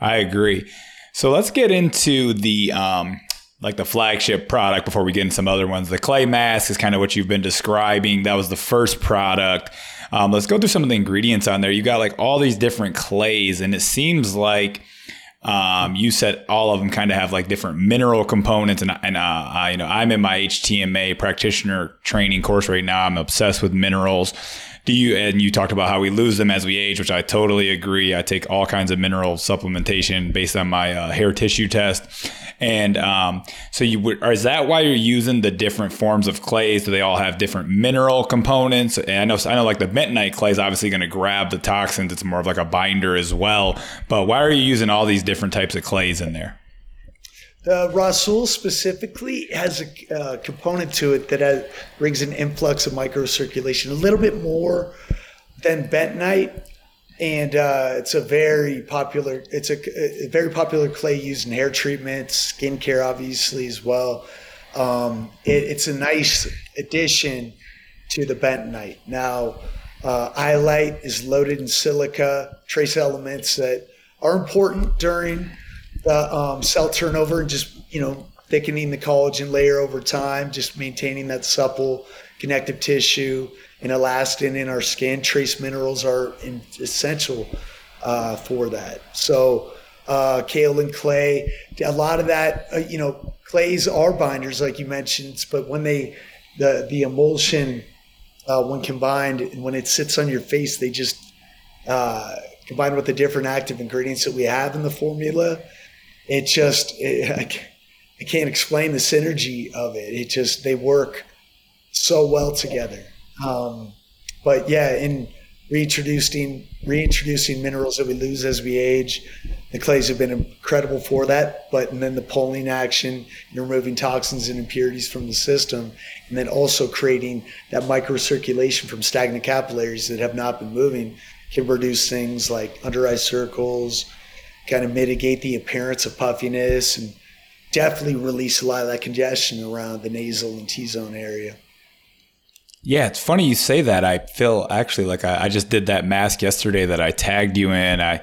I agree. So let's get into the um, like the flagship product before we get into some other ones. The clay mask is kind of what you've been describing. That was the first product. Um, let's go through some of the ingredients on there. You got like all these different clays, and it seems like um, you said all of them kind of have like different mineral components, and and uh, I, you know I'm in my HTMA practitioner training course right now. I'm obsessed with minerals do you and you talked about how we lose them as we age which i totally agree. I take all kinds of mineral supplementation based on my uh, hair tissue test. And um, so you would is that why you're using the different forms of clays? Do they all have different mineral components? And i know i know like the bentonite clay is obviously going to grab the toxins. It's more of like a binder as well. But why are you using all these different types of clays in there the Rasul specifically has a uh, component to it that has, brings an influx of microcirculation, a little bit more than bentonite, and uh, it's a very popular. It's a, a, very popular clay used in hair treatments, skincare, obviously as well. Um, it, it's a nice addition to the bentonite. Now, uh, illite is loaded in silica, trace elements that are important during the um, cell turnover and just you know thickening the collagen layer over time, just maintaining that supple connective tissue and elastin in our skin. Trace minerals are in, essential uh, for that. So uh, kaolin clay, a lot of that, uh, you know, clays are binders like you mentioned, but when they the the emulsion uh, when combined and when it sits on your face, they just uh, combined with the different active ingredients that we have in the formula it just it, I, can't explain the synergy of it. It just they work so well together. Um, but yeah, in reintroducing reintroducing minerals that we lose as we age, the clays have been incredible for that. But and then the pulling action, and removing toxins and impurities from the system, and then also creating that microcirculation from stagnant capillaries that have not been moving can produce things like under eye circles, kind of mitigate the appearance of puffiness and definitely release a lot of that congestion around the nasal and T zone area. Yeah, it's funny you say that. I feel actually like I, I just did that mask yesterday that I tagged you in. I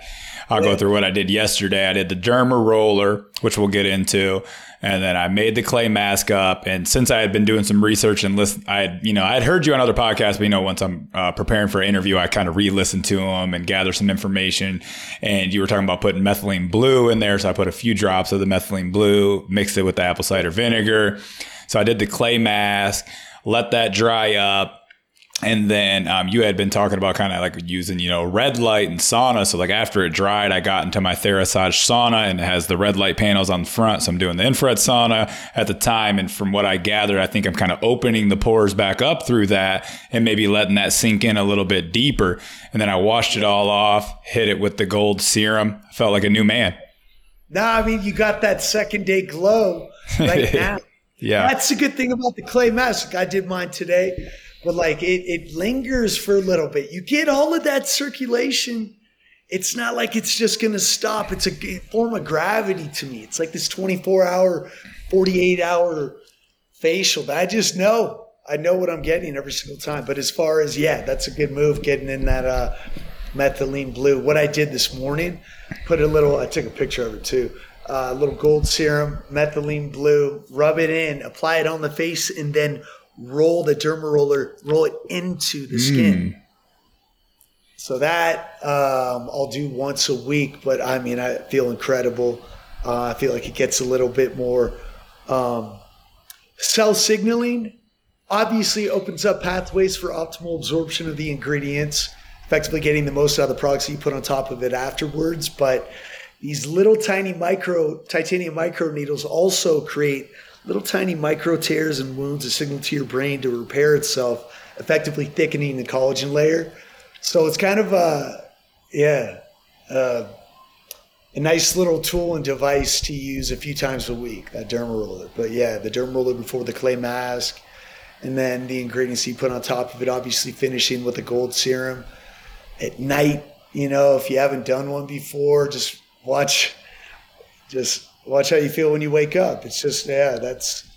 I'll go through what I did yesterday. I did the derma roller, which we'll get into, and then I made the clay mask up. And since I had been doing some research and listen, I had, you know I had heard you on other podcasts, but you know once I'm uh, preparing for an interview, I kind of re-listen to them and gather some information. And you were talking about putting methylene blue in there, so I put a few drops of the methylene blue, mixed it with the apple cider vinegar. So I did the clay mask, let that dry up and then um, you had been talking about kind of like using, you know, red light and sauna. So like after it dried, I got into my Therasage sauna and it has the red light panels on the front. So I'm doing the infrared sauna at the time. And from what I gathered, I think I'm kind of opening the pores back up through that and maybe letting that sink in a little bit deeper. And then I washed it all off, hit it with the gold serum. I felt like a new man. No, I mean, you got that second day glow right now. yeah. That's the good thing about the clay mask. I did mine today but like it, it lingers for a little bit. You get all of that circulation. It's not like it's just going to stop. It's a form of gravity to me. It's like this 24 hour, 48 hour facial that I just know. I know what I'm getting every single time. But as far as, yeah, that's a good move getting in that uh, methylene blue. What I did this morning, put a little, I took a picture of it too. Uh, a uh, little gold serum, methylene blue, rub it in, apply it on the face, and then roll the derma roller, roll it into the skin. Mm. So that um, I'll do once a week, but I mean, I feel incredible. Uh, I feel like it gets a little bit more um, cell signaling. Obviously, opens up pathways for optimal absorption of the ingredients, effectively getting the most out of the products you put on top of it afterwards. But these little tiny micro titanium micro needles also create little tiny micro tears and wounds a signal to your brain to repair itself, effectively thickening the collagen layer. So it's kind of a, yeah, uh, a nice little tool and device to use a few times a week, that derma roller. But yeah, the derma roller before the clay mask, and then the ingredients you put on top of it, obviously finishing with a gold serum. At night, you know, if you haven't done one before, just watch, just watch how you feel when you wake up. It's just yeah, that's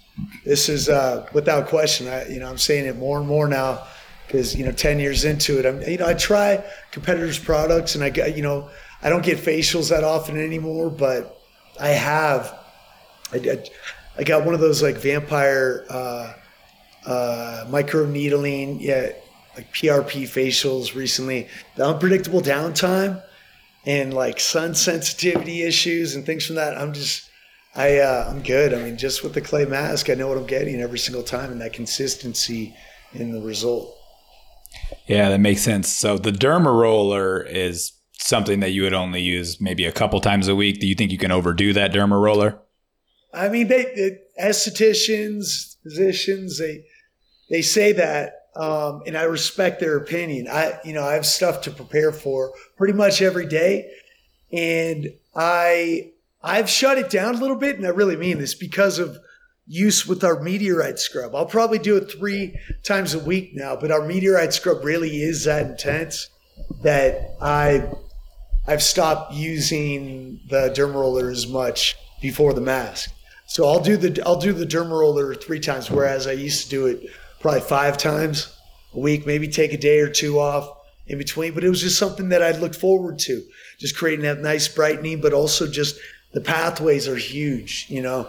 this is uh, without question. I you know I'm saying it more and more now because you know 10 years into it, I'm you know I try competitors' products and I get you know I don't get facials that often anymore, but I have. I, I, I got one of those like vampire uh, uh, micro needling, yeah, like PRP facials recently. The unpredictable downtime and like sun sensitivity issues and things from that. I'm just, I, uh, I'm good. I mean, just with the clay mask, I know what I'm getting every single time, and that consistency in the result. Yeah, that makes sense. So the derma roller is something that you would only use maybe a couple times a week. Do you think you can overdo that derma roller? I mean, they, they estheticians, physicians, they they say that um, and I respect their opinion. I, you know, I have stuff to prepare for pretty much every day, and I, I've shut it down a little bit, and I really mean this because of use with our meteorite scrub. I'll probably do it three times a week now, but our meteorite scrub really is that intense that I, I've stopped using the derma roller as much before the mask. So I'll do the I'll do the derma roller three times, whereas I used to do it probably five times a week, maybe take a day or two off in between. But it was just something that I looked forward to, just creating that nice brightening, but also just the pathways are huge, you know.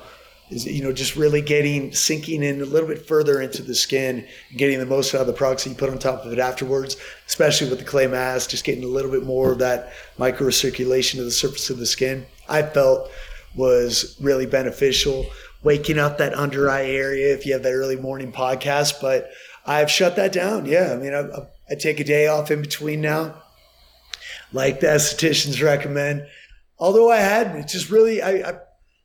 Is you know just really getting sinking in a little bit further into the skin, getting the most out of the products that you put on top of it afterwards, especially with the clay mask, just getting a little bit more of that microcirculation to the surface of the skin. I felt was really beneficial waking up that under eye area if you have that early morning podcast. But I've shut that down. Yeah. I mean, I, I take a day off in between now, like the estheticians recommend. Although I had, it's just really, I, I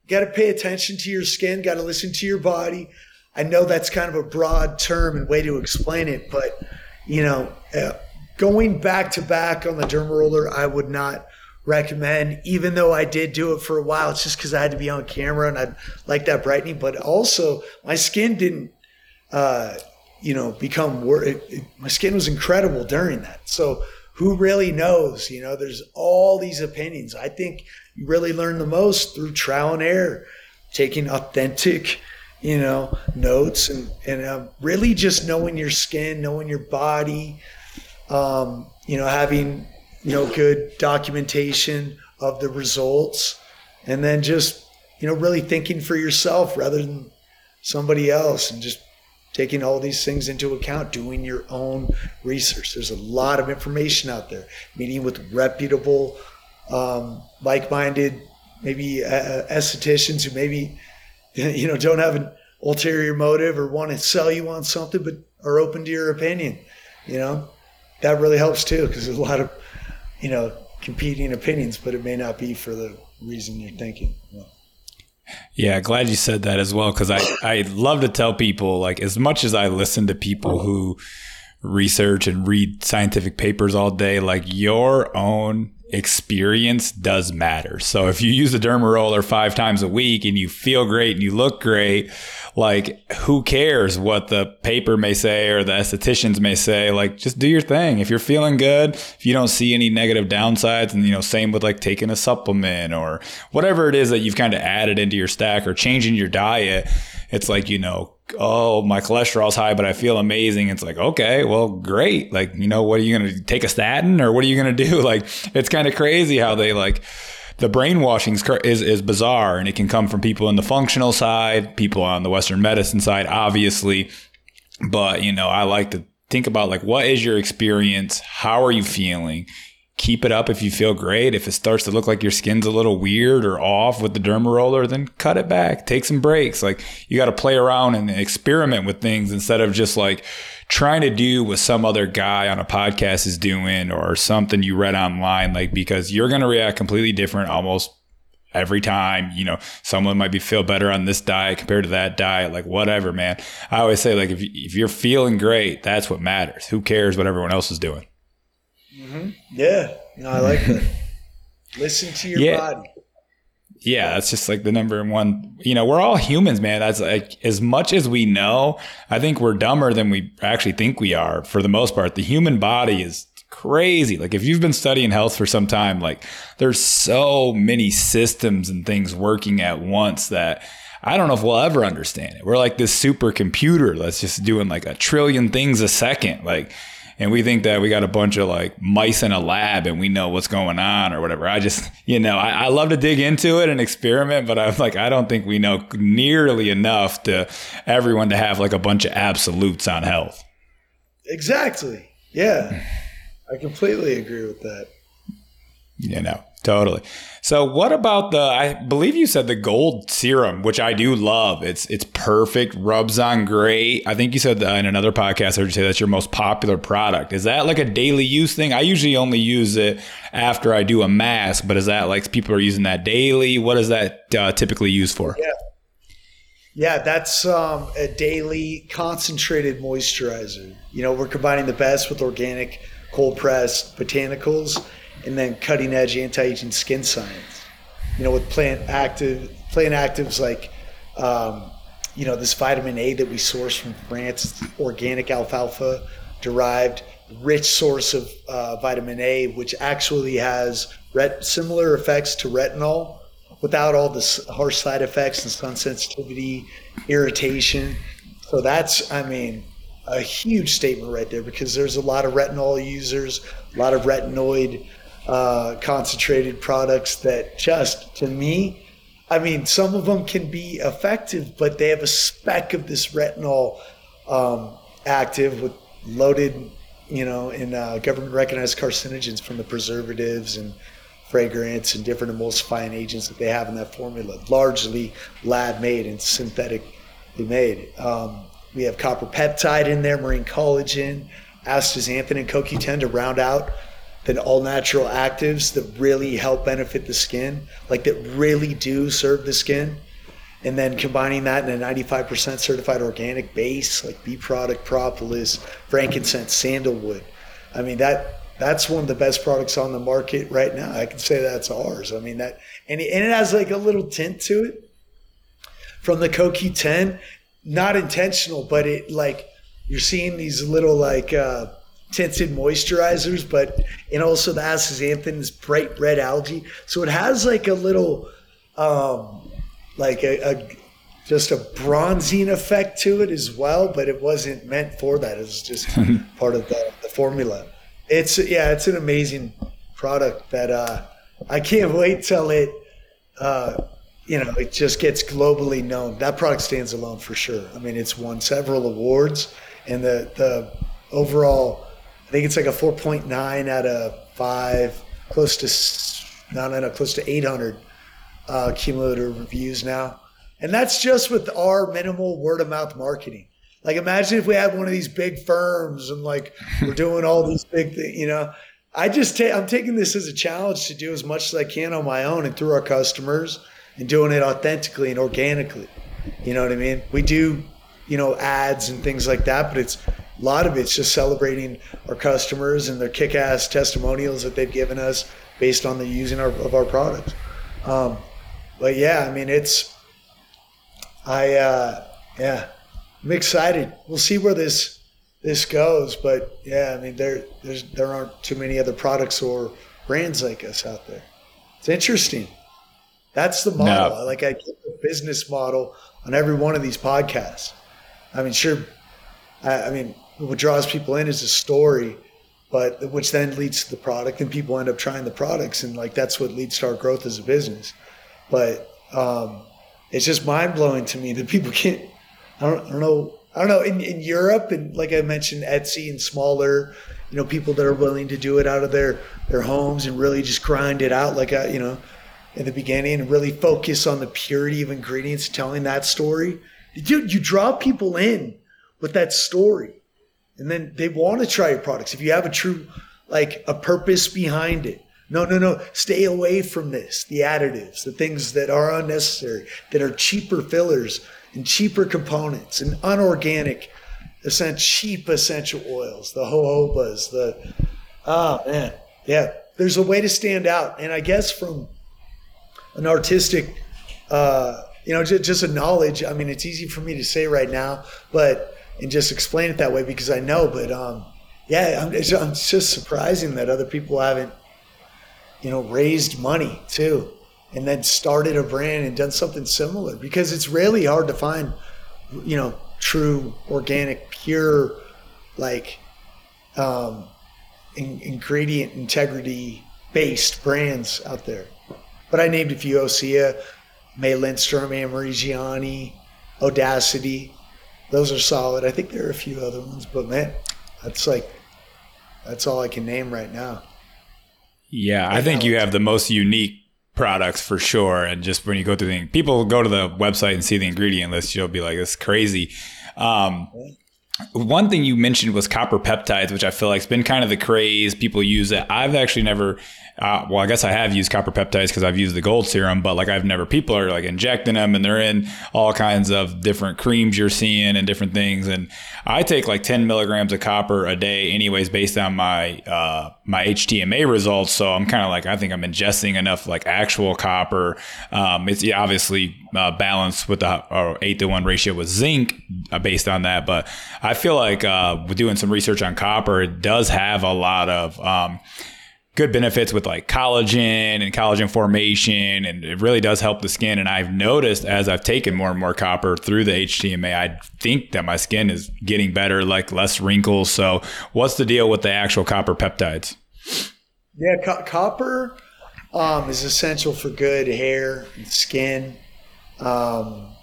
got to pay attention to your skin, got to listen to your body. I know that's kind of a broad term and way to explain it, but you know, uh, going back to back on the derma roller, I would not recommend, even though I did do it for a while. It's just because I had to be on camera and I like that brightening. But also, my skin didn't, uh, you know, become wor- it, it, my skin was incredible during that. So who really knows? You know, there's all these opinions. I think you really learn the most through trial and error, taking authentic you know, notes and and uh, really just knowing your skin, knowing your body, um, you know, having you know good documentation of the results, and then just you know really thinking for yourself rather than somebody else, and just taking all these things into account, doing your own research. There's a lot of information out there. Meeting with reputable, um, like-minded, maybe uh, estheticians who maybe you know don't have an ulterior motive or want to sell you on something, but are open to your opinion. You know, that really helps too because there's a lot of you know competing opinions, but it may not be for the reason you're thinking. Yeah, glad you said that as well because I I love to tell people like as much as I listen to people who research and read scientific papers all day, like your own experience does matter. So if you use a derma roller five times a week and you feel great and you look great, like who cares what the paper may say or the estheticians may say? Like just do your thing. If you're feeling good, if you don't see any negative downsides, and you know, same with like taking a supplement or whatever it is that you've kind of added into your stack or changing your diet, it's like, you know, oh, my cholesterol's high, but I feel amazing. It's like, okay, well, great. Like, you know, what are you going to take a statin or what are you going to do? Like, it's kind of crazy how they like, the brainwashing is, is bizarre and it can come from people in the functional side, people on the Western medicine side, obviously. But, you know, I like to think about like, what is your experience? How are you feeling? Keep it up if you feel great. If it starts to look like your skin's a little weird or off with the derma roller, then cut it back. Take some breaks. Like you got to play around and experiment with things instead of just like trying to do what some other guy on a podcast is doing or something you read online. Like because you're going to react completely different almost every time you know someone might be feel better on this diet compared to that diet like whatever man i always say like if, if you're feeling great that's what matters who cares what everyone else is doing Mm-hmm. Yeah, no, I like that. Listen to your yeah. body. Yeah, that's just like the number one. You know, we're all humans, man. That's like as much as we know, I think we're dumber than we actually think we are for the most part. The human body is crazy. Like if you've been studying health for some time, like there's so many systems and things working at once that I don't know if we'll ever understand it. We're like this supercomputer that's just doing like a trillion things a second. Like and we think that we got a bunch of like mice in a lab and we know what's going on or whatever. I just, you know, I, I love to dig into it and experiment, but I'm like, I don't think we know nearly enough to everyone to have like a bunch of absolutes on health. Exactly. Yeah. I completely agree with that. You know, totally. So what about the I believe you said the gold serum, which I do love. It's it's perfect, rubs on great. I think you said in another podcast I heard you say that's your most popular product. Is that like a daily use thing? I usually only use it after I do a mask, but is that like people are using that daily? What is that uh, typically used for? Yeah. Yeah, that's um, a daily concentrated moisturizer. You know, we're combining the best with organic cold pressed botanicals and then cutting edge anti-aging skin science. You know, with plant active plant actives like um, you know this vitamin A that we source from France, organic alfalfa derived, rich source of uh, vitamin A, which actually has ret- similar effects to retinol without all the harsh side effects and sun sensitivity, irritation. So that's, I mean, a huge statement right there because there's a lot of retinol users, a lot of retinoid uh, concentrated products that just to me i mean some of them can be effective but they have a speck of this retinol um, active with loaded you know in uh, government recognized carcinogens from the preservatives and fragrance and different emulsifying agents that they have in that formula largely lab made and synthetically made. Um, we have copper peptide in there marine collagen astaxanthin and coq10 to round out than all natural actives that really help benefit the skin, like that really do serve the skin. And then combining that in a 95% certified organic base, like bee product, propolis, frankincense, sandalwood. I mean, that that's one of the best products on the market right now. I can say that's ours. I mean, that, and it, and it has like a little tint to it from the CoQ10, not intentional, but it like, you're seeing these little like, uh, tinted moisturizers, but and also the astaxanthin is bright red algae, so it has like a little, um, like a, a just a bronzing effect to it as well, but it wasn't meant for that. It was just part of the, the formula. It's yeah, it's an amazing product that uh, I can't wait till it uh, you know it just gets globally known. That product stands alone for sure. I mean, it's won several awards, and the the overall, I think it's like a four point nine out of five, close to no no no close to eight hundred uh, cumulative reviews now and that's just with our minimal word of mouth marketing. Like imagine if we had one of these big firms and like we're doing all these big things, you know. I just take I'm taking this as a challenge to do as much as I can on my own and through our customers and doing it authentically and organically. You know what I mean? We do, you know, ads and things like that, but it's a lot of it's just celebrating our customers and their kick-ass testimonials that they've given us based on the using our, of our products. Um, but yeah, I mean, it's I uh, yeah, I'm excited. We'll see where this this goes, but yeah, I mean there there's there aren't too many other products or brands like us out there. It's interesting. That's the model. No. Like I get the business model on every one of these podcasts. I mean, sure. I, I mean, what draws people in is a story, but which then leads to the product, and people end up trying the products, and like that's what leads to our growth as a business. But um, it's just mind blowing to me that people can't. I don't, I don't know. I don't know. In, in Europe and like I mentioned, Etsy and smaller, you know, people that are willing to do it out of their their homes and really just grind it out, like I, you know, in the beginning, and really focus on the purity of ingredients, telling that story. Dude, you draw people in with that story, and then they want to try your products. If you have a true, like a purpose behind it, no, no, no. Stay away from this. The additives, the things that are unnecessary, that are cheaper fillers and cheaper components and unorganic, cheap essential oils, the jojobas, the, ah, oh, man. Yeah. There's a way to stand out. And I guess from an artistic, uh, you know, just, just a knowledge. I mean, it's easy for me to say right now, but, and just explain it that way because I know, but, um, yeah, I'm, it's, it's just surprising that other people haven't you know, raised money too, and then started a brand and done something similar because it's really hard to find, you know, true, organic, pure, like, um, in, ingredient integrity based brands out there. But I named a few Osea, May Lindstrom, Annmarie Gianni, Audacity. Those are solid. I think there are a few other ones, but man, that's like, that's all I can name right now. Yeah, I think you have the most unique products for sure. And just when you go through the people go to the website and see the ingredient list, you'll be like, "This crazy." Um, one thing you mentioned was copper peptides, which I feel like has been kind of the craze. People use it. I've actually never uh, well, I guess I have used copper peptides because I've used the gold serum, but like I've never, people are like injecting them and they're in all kinds of different creams you're seeing and different things. And I take like 10 milligrams of copper a day anyways, based on my, uh, my HTMA results. So I'm kind of like, I think I'm ingesting enough like actual copper. Um, it's obviously uh, balanced with the uh, eight to one ratio with zinc uh, based on that. But I feel like, uh, doing some research on copper, it does have a lot of, um, good benefits with like collagen and collagen formation and it really does help the skin. And I've noticed as I've taken more and more copper through the HTMA I think that my skin is getting better like less wrinkles. So what's the deal with the actual copper peptides? Yeah co- copper um, is essential for good hair and skin. Um,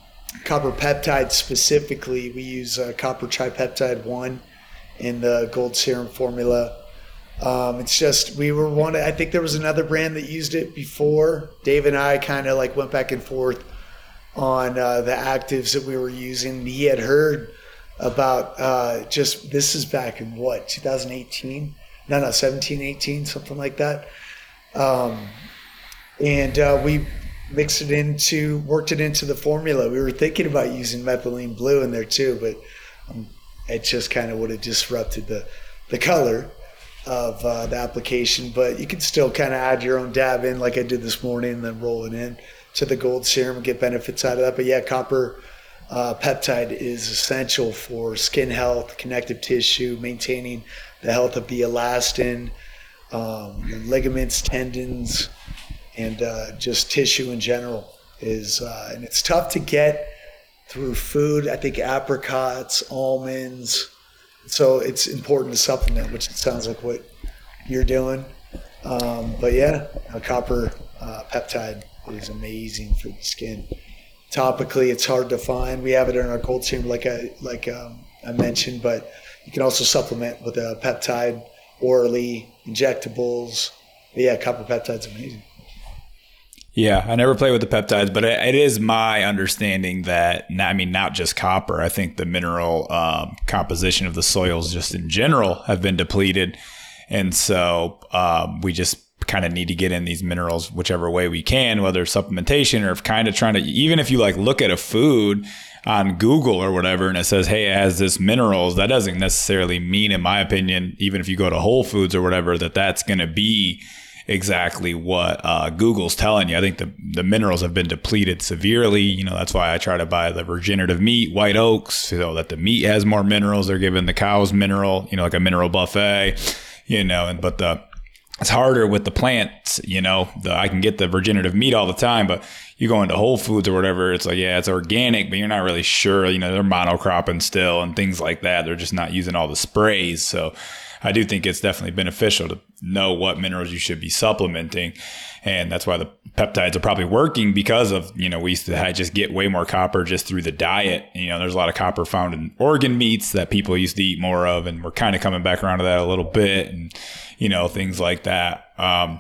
copper peptides specifically we use uh, copper tripeptide 1 in the gold serum formula um, it's just we were one. I think there was another brand that used it before. Dave and I kind of like went back and forth on uh, the actives that we were using. He had heard about uh, just this is back in what 2018? No, no, 17, 18, something like that. Um, and uh, we mixed it into, worked it into the formula. We were thinking about using methylene blue in there too, but um, it just kind of would have disrupted the the color of uh, the application, but you can still kind of add your own dab in, like I did this morning, and then roll it in to the gold serum and get benefits out of that. But yeah, copper uh, peptide is essential for skin health, connective tissue, maintaining the health of the elastin, um, ligaments, tendons, and uh, just tissue in general. Is uh, and it's tough to get through food. I think apricots, almonds. So it's important to supplement, which it sounds like what you're doing. Um, but yeah, a copper uh, peptide is amazing for the skin. Topically, it's hard to find. We have it in our cold chamber, like I like um, I mentioned, but you can also supplement with a peptide orally, injectables. But yeah, copper peptide's amazing. Yeah, I never play with the peptides, but it, is my understanding that I mean not just copper. I think the mineral um, composition of the soils just in general have been depleted, and so um, we just kind of need to get in these minerals whichever way we can, whether supplementation or kind of trying to even if you like look at a food on Google or whatever and it says, hey, it has this minerals, that doesn't necessarily mean, in my opinion, even if you go to Whole Foods or whatever, that that's going to be exactly what uh, Google's telling you. I think the, the minerals have been depleted severely. You know, that's why I try to buy the regenerative meat, white oaks, so that the meat has more minerals. They're giving the cows mineral, you know, like a mineral buffet, you know, and but the it's harder with the plants, you know. The, I can get the regenerative meat all the time, but you go into Whole Foods or whatever, it's like, yeah, it's organic, but you're not really sure. You know, they're monocropping still and things like that. They're just not using all the sprays. So I do think it's definitely beneficial to know what minerals you should be supplementing. And that's why the peptides are probably working because of, you know, we used to just get way more copper just through the diet. You know, there's a lot of copper found in organ meats that people used to eat more of. And we're kind of coming back around to that a little bit and, you know, things like that. Um,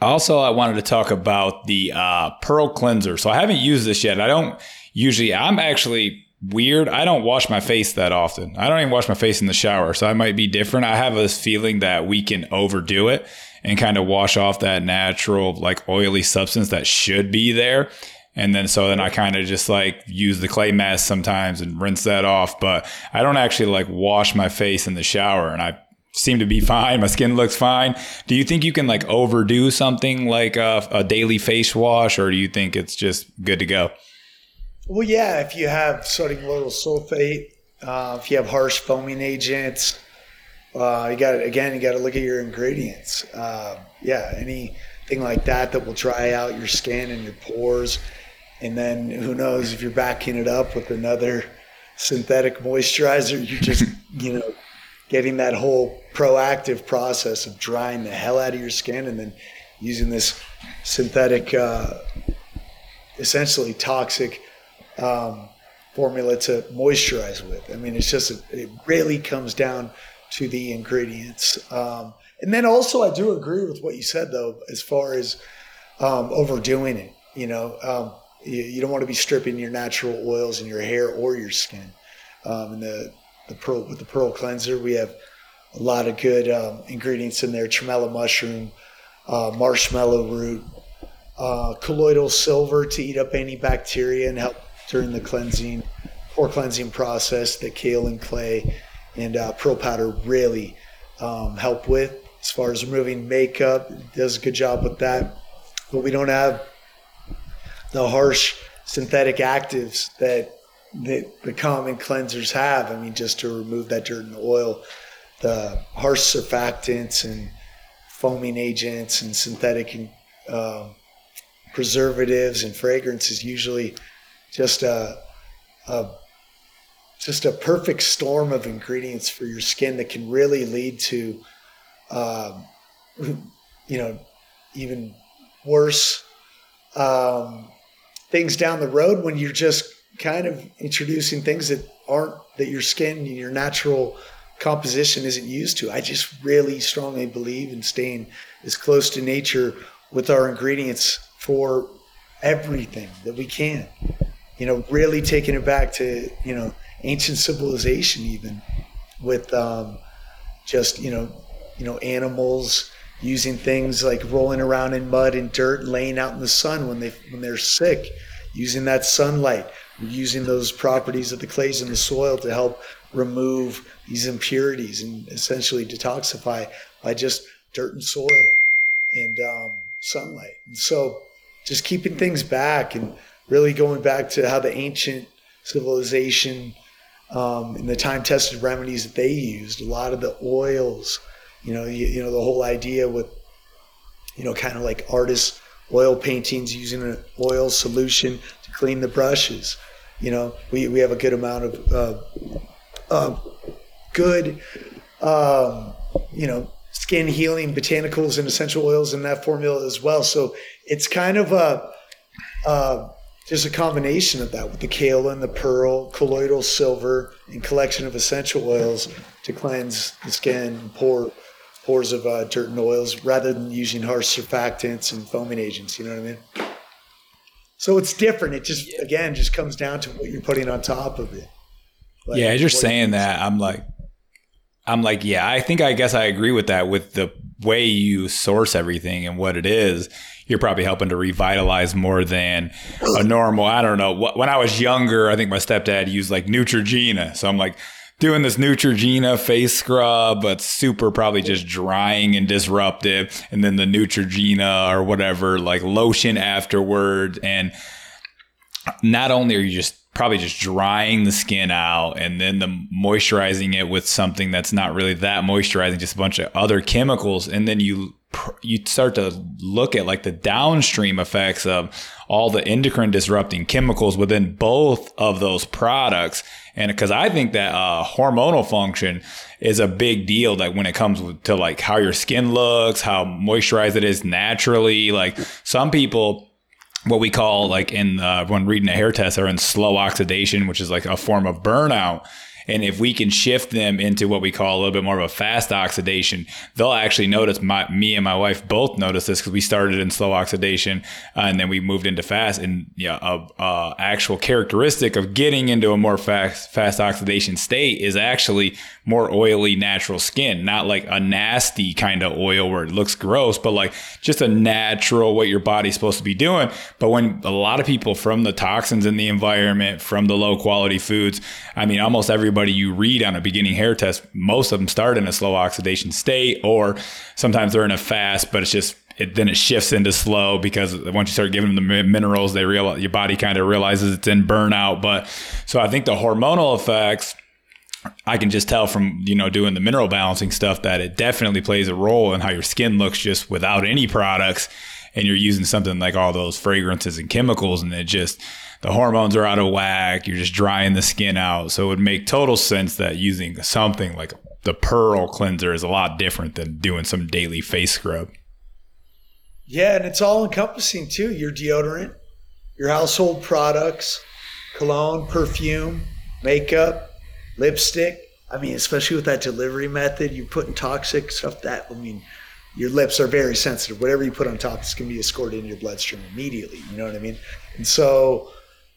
also, I wanted to talk about the uh, Pearl Cleanser. So I haven't used this yet. I don't usually, I'm actually weird. I don't wash my face that often. I don't even wash my face in the shower. So I might be different. I have this feeling that we can overdo it and kind of wash off that natural, like oily substance that should be there. And then so then I kind of just like use the clay mask sometimes and rinse that off. But I don't actually like wash my face in the shower and I seem to be fine. My skin looks fine. Do you think you can like overdo something like a, a daily face wash or do you think it's just good to go? Well, yeah, if you have sodium lauryl sulfate, uh, if you have harsh foaming agents, uh, you got to, again, you got to look at your ingredients. Uh, yeah, anything like that that will dry out your skin and your pores, and then who knows if you're backing it up with another synthetic moisturizer, you're just you know getting that whole proactive process of drying the hell out of your skin and then using this synthetic, uh, essentially toxic um, formula to moisturize with. I mean, it's just, it really comes down to the ingredients. Um, and then also, I do agree with what you said, though, as far as um, overdoing it. You know, um, you, you, don't want to be stripping your natural oils in your hair or your skin. Um, and the, the pearl, with the pearl cleanser, we have a lot of good um, ingredients in there tremella mushroom, uh, marshmallow root, uh, colloidal silver to eat up any bacteria and help during the cleansing, or cleansing process that kaolin clay and uh, pearl powder really um, help with. As far as removing makeup, does a good job with that. But we don't have the harsh synthetic actives that, that the common cleansers have. I mean, just to remove that dirt and oil, the harsh surfactants and foaming agents and synthetic uh, preservatives and fragrances usually just a, a just a perfect storm of ingredients for your skin that can really lead to, um, you know, even worse um, things down the road when you're just kind of introducing things that aren't that your skin and your natural composition isn't used to. I just really strongly believe in staying as close to nature with our ingredients for everything that we can you know, really taking it back to, you know, ancient civilization even with um, just, you know, you know, animals using things like rolling around in mud and dirt laying out in the sun when they when they're sick, using that sunlight, using those properties of the clays in the soil to help remove these impurities and essentially detoxify by just dirt and soil and um, sunlight. And so just keeping things back and really going back to how the ancient civilization um, and the time tested remedies that they used, a lot of the oils, you know, you, you know, the whole idea with, you know, kind of like artists' oil paintings using an oil solution to clean the brushes. You know, we, we have a good amount of uh, uh, good, um, you know, skin healing botanicals and essential oils in that formula as well. So it's kind of a, uh, just a combination of that with the kaolin, the pearl, colloidal silver, and collection of essential oils to cleanse the skin, pore, pores of uh, dirt and oils, rather than using harsh surfactants and foaming agents. You know what I mean? So it's different. It just again just comes down to what you're putting on top of it. Like, yeah, as you're saying that, I'm like, I'm like, yeah, I think I guess I agree with that. With the way you source everything and what it is, you're probably helping to revitalize more than a normal. I don't know. When I was younger, I think my stepdad used like Neutrogena, so I'm like doing this Neutrogena face scrub, but super probably just drying and disruptive. And then the Neutrogena or whatever, like lotion afterwards. And not only are you just probably just drying the skin out and then the moisturizing it with something that's not really that moisturizing, just a bunch of other chemicals. And then you you start to look at like the downstream effects of all the endocrine disrupting chemicals within both of those products. And because I think that uh, hormonal function is a big deal, like when it comes to like how your skin looks, how moisturized it is naturally. Like some people, what we call like in uh, when reading a hair test are in slow oxidation, which is like a form of burnout. And if we can shift them into what we call a little bit more of a fast oxidation, they'll actually notice. My, me and my wife both noticed this because we started in slow oxidation uh, and then we moved into fast. And yeah, a, a, actual characteristic of getting into a more fast fast oxidation state is actually more oily natural skin, not like a nasty kind of oil where it looks gross, but like just a natural what your body's supposed to be doing. But when a lot of people from the toxins in the environment, from the low quality foods, I mean, almost everybody you read on a beginning hair test, most of them start in a slow oxidation state, or sometimes they're in a fast, but it's just it, then it shifts into slow because once you start giving them the minerals, they realize your body kind of realizes it's in burnout. But so I think the hormonal effects I can just tell from, you know, doing the mineral balancing stuff that it definitely plays a role in how your skin looks just without any products. And you're using something like all those fragrances and chemicals, and it just, the hormones are out of whack. You're just drying the skin out. So it would make total sense that using something like the Pearl cleanser is a lot different than doing some daily face scrub. Yeah, and it's all encompassing too. Your deodorant, your household products, cologne, perfume, makeup, lipstick. I mean, especially with that delivery method, you're putting toxic stuff that, I mean, your lips are very sensitive. Whatever you put on top is going to be escorted into your bloodstream immediately. You know what I mean? And so,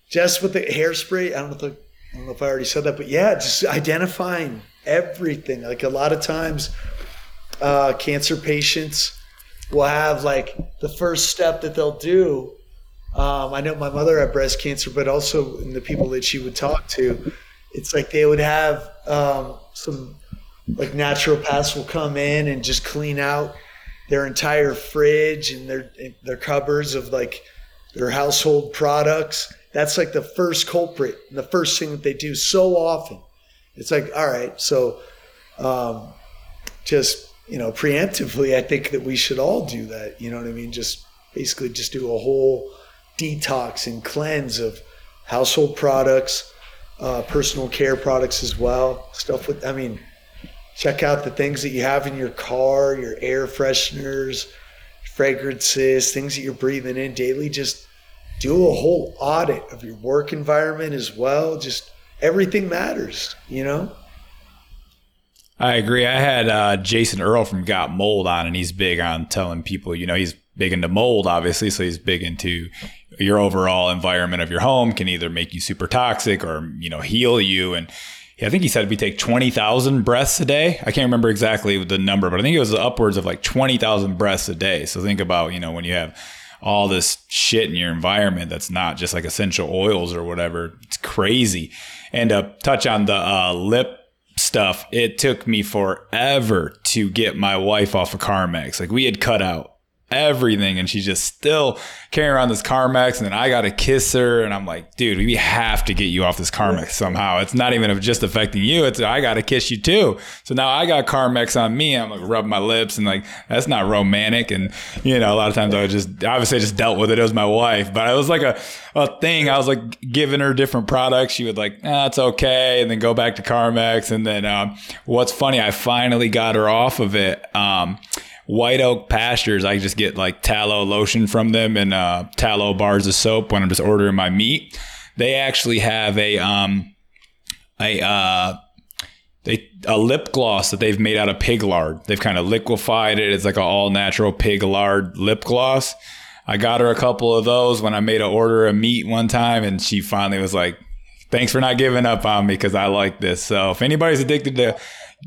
just with the hairspray, I don't know if, I don't know if I already said that, but yeah, just identifying everything. Like a lot of times, uh, cancer patients will have like the first step that they'll do. Um, I know my mother had breast cancer, but also in the people that she would talk to, it's like they would have um, some like naturopaths will come in and just clean out their entire fridge and their their cupboards of like their household products. That's like the first culprit and the first thing that they do so often. It's like, all right, so um, just you know, preemptively, I think that we should all do that. You know what I mean? Just basically just do a whole detox and cleanse of household products, uh, personal care products as well. Stuff with, I mean, check out the things that you have in your car, your air fresheners, fragrances, things that you're breathing in daily. Just do a whole audit of your work environment as well. Just everything matters, you know? I agree. I had uh, Jason Earle from Got Mold on, and he's big on telling people, you know, he's big into mold, obviously. So he's big into your overall environment of your home can either make you super toxic or, you know, heal you. And I think he said we take 20,000 breaths a day. I can't remember exactly the number, but I think it was upwards of like 20,000 breaths a day. So think about, you know, when you have all this shit in your environment that's not just like essential oils or whatever, it's crazy. And to touch on the uh, lip stuff, it took me forever to get my wife off of Carmex. Like we had cut out everything and she's just still carrying around this Carmex and then I got to kiss her and I'm like, dude, we have to get you off this Carmex somehow. It's not even just affecting you. It's I got to kiss you too. So now I got Carmex on me. I'm like rub my lips and like, that's not romantic. And you know, a lot of times I would just, obviously I just dealt with it. It was my wife, but it was like a, a thing. I was like giving her different products. She would like, ah, it's okay. And then go back to Carmex. And then, um, what's funny, I finally got her off of it. Um, White Oak Pastures, I just get like tallow lotion from them and uh, tallow bars of soap when I'm just ordering my meat. They actually have a um a uh they a lip gloss that they've made out of pig lard. They've kind of liquefied it. It's like an all natural pig lard lip gloss. I got her a couple of those when I made an order of meat one time, and she finally was like, "Thanks for not giving up on me because I like this." So if anybody's addicted to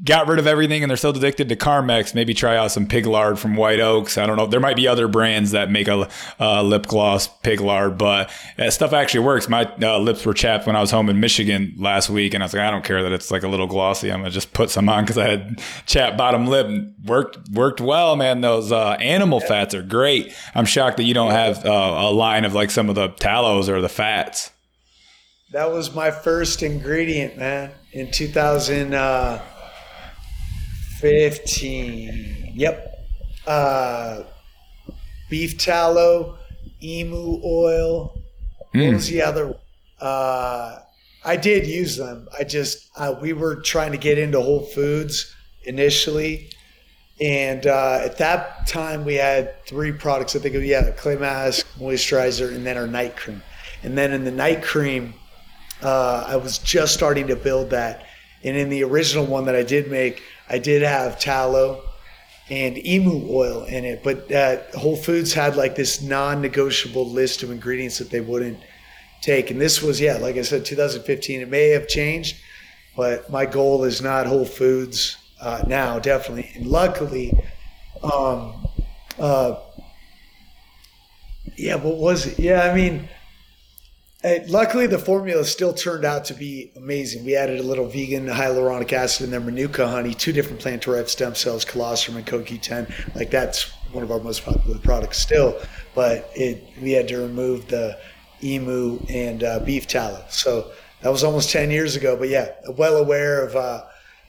got rid of everything and they're still addicted to Carmex, maybe try out some pig lard from White Oaks. I don't know. There might be other brands that make a uh, lip gloss pig lard, but that stuff actually works. My uh, lips were chapped when I was home in Michigan last week, and I was like, I don't care that it's like a little glossy. I'm gonna just put some on because I had chapped bottom lip. Worked worked well, man. Those uh, animal fats are great. I'm shocked that you don't have uh, a line of like some of the tallows or the fats. That was my first ingredient, man, in 2000. Uh 15. Yep. Uh, beef tallow, emu oil. Mm. What was the other? Uh, I did use them. I just uh, we were trying to get into Whole Foods initially, and uh, at that time we had three products. I think yeah, clay mask, moisturizer, and then our night cream. And then in the night cream, uh, I was just starting to build that. And in the original one that I did make, I did have tallow and emu oil in it, but uh, Whole Foods had like this non-negotiable list of ingredients that they wouldn't take. And this was, yeah, like I said, 2015. It may have changed, but my goal is not Whole Foods uh, now, definitely. And luckily, um, uh, yeah, what was it? Yeah, I mean, luckily, the formula still turned out to be amazing. We added a little vegan hyaluronic acid in there, manuka honey, two different plant derived stem cells, colostrum and CoQ10. Like that's one of our most popular products still. But it we had to remove the emu and uh, beef tallow. So that was almost 10 years ago. But yeah, well aware of uh,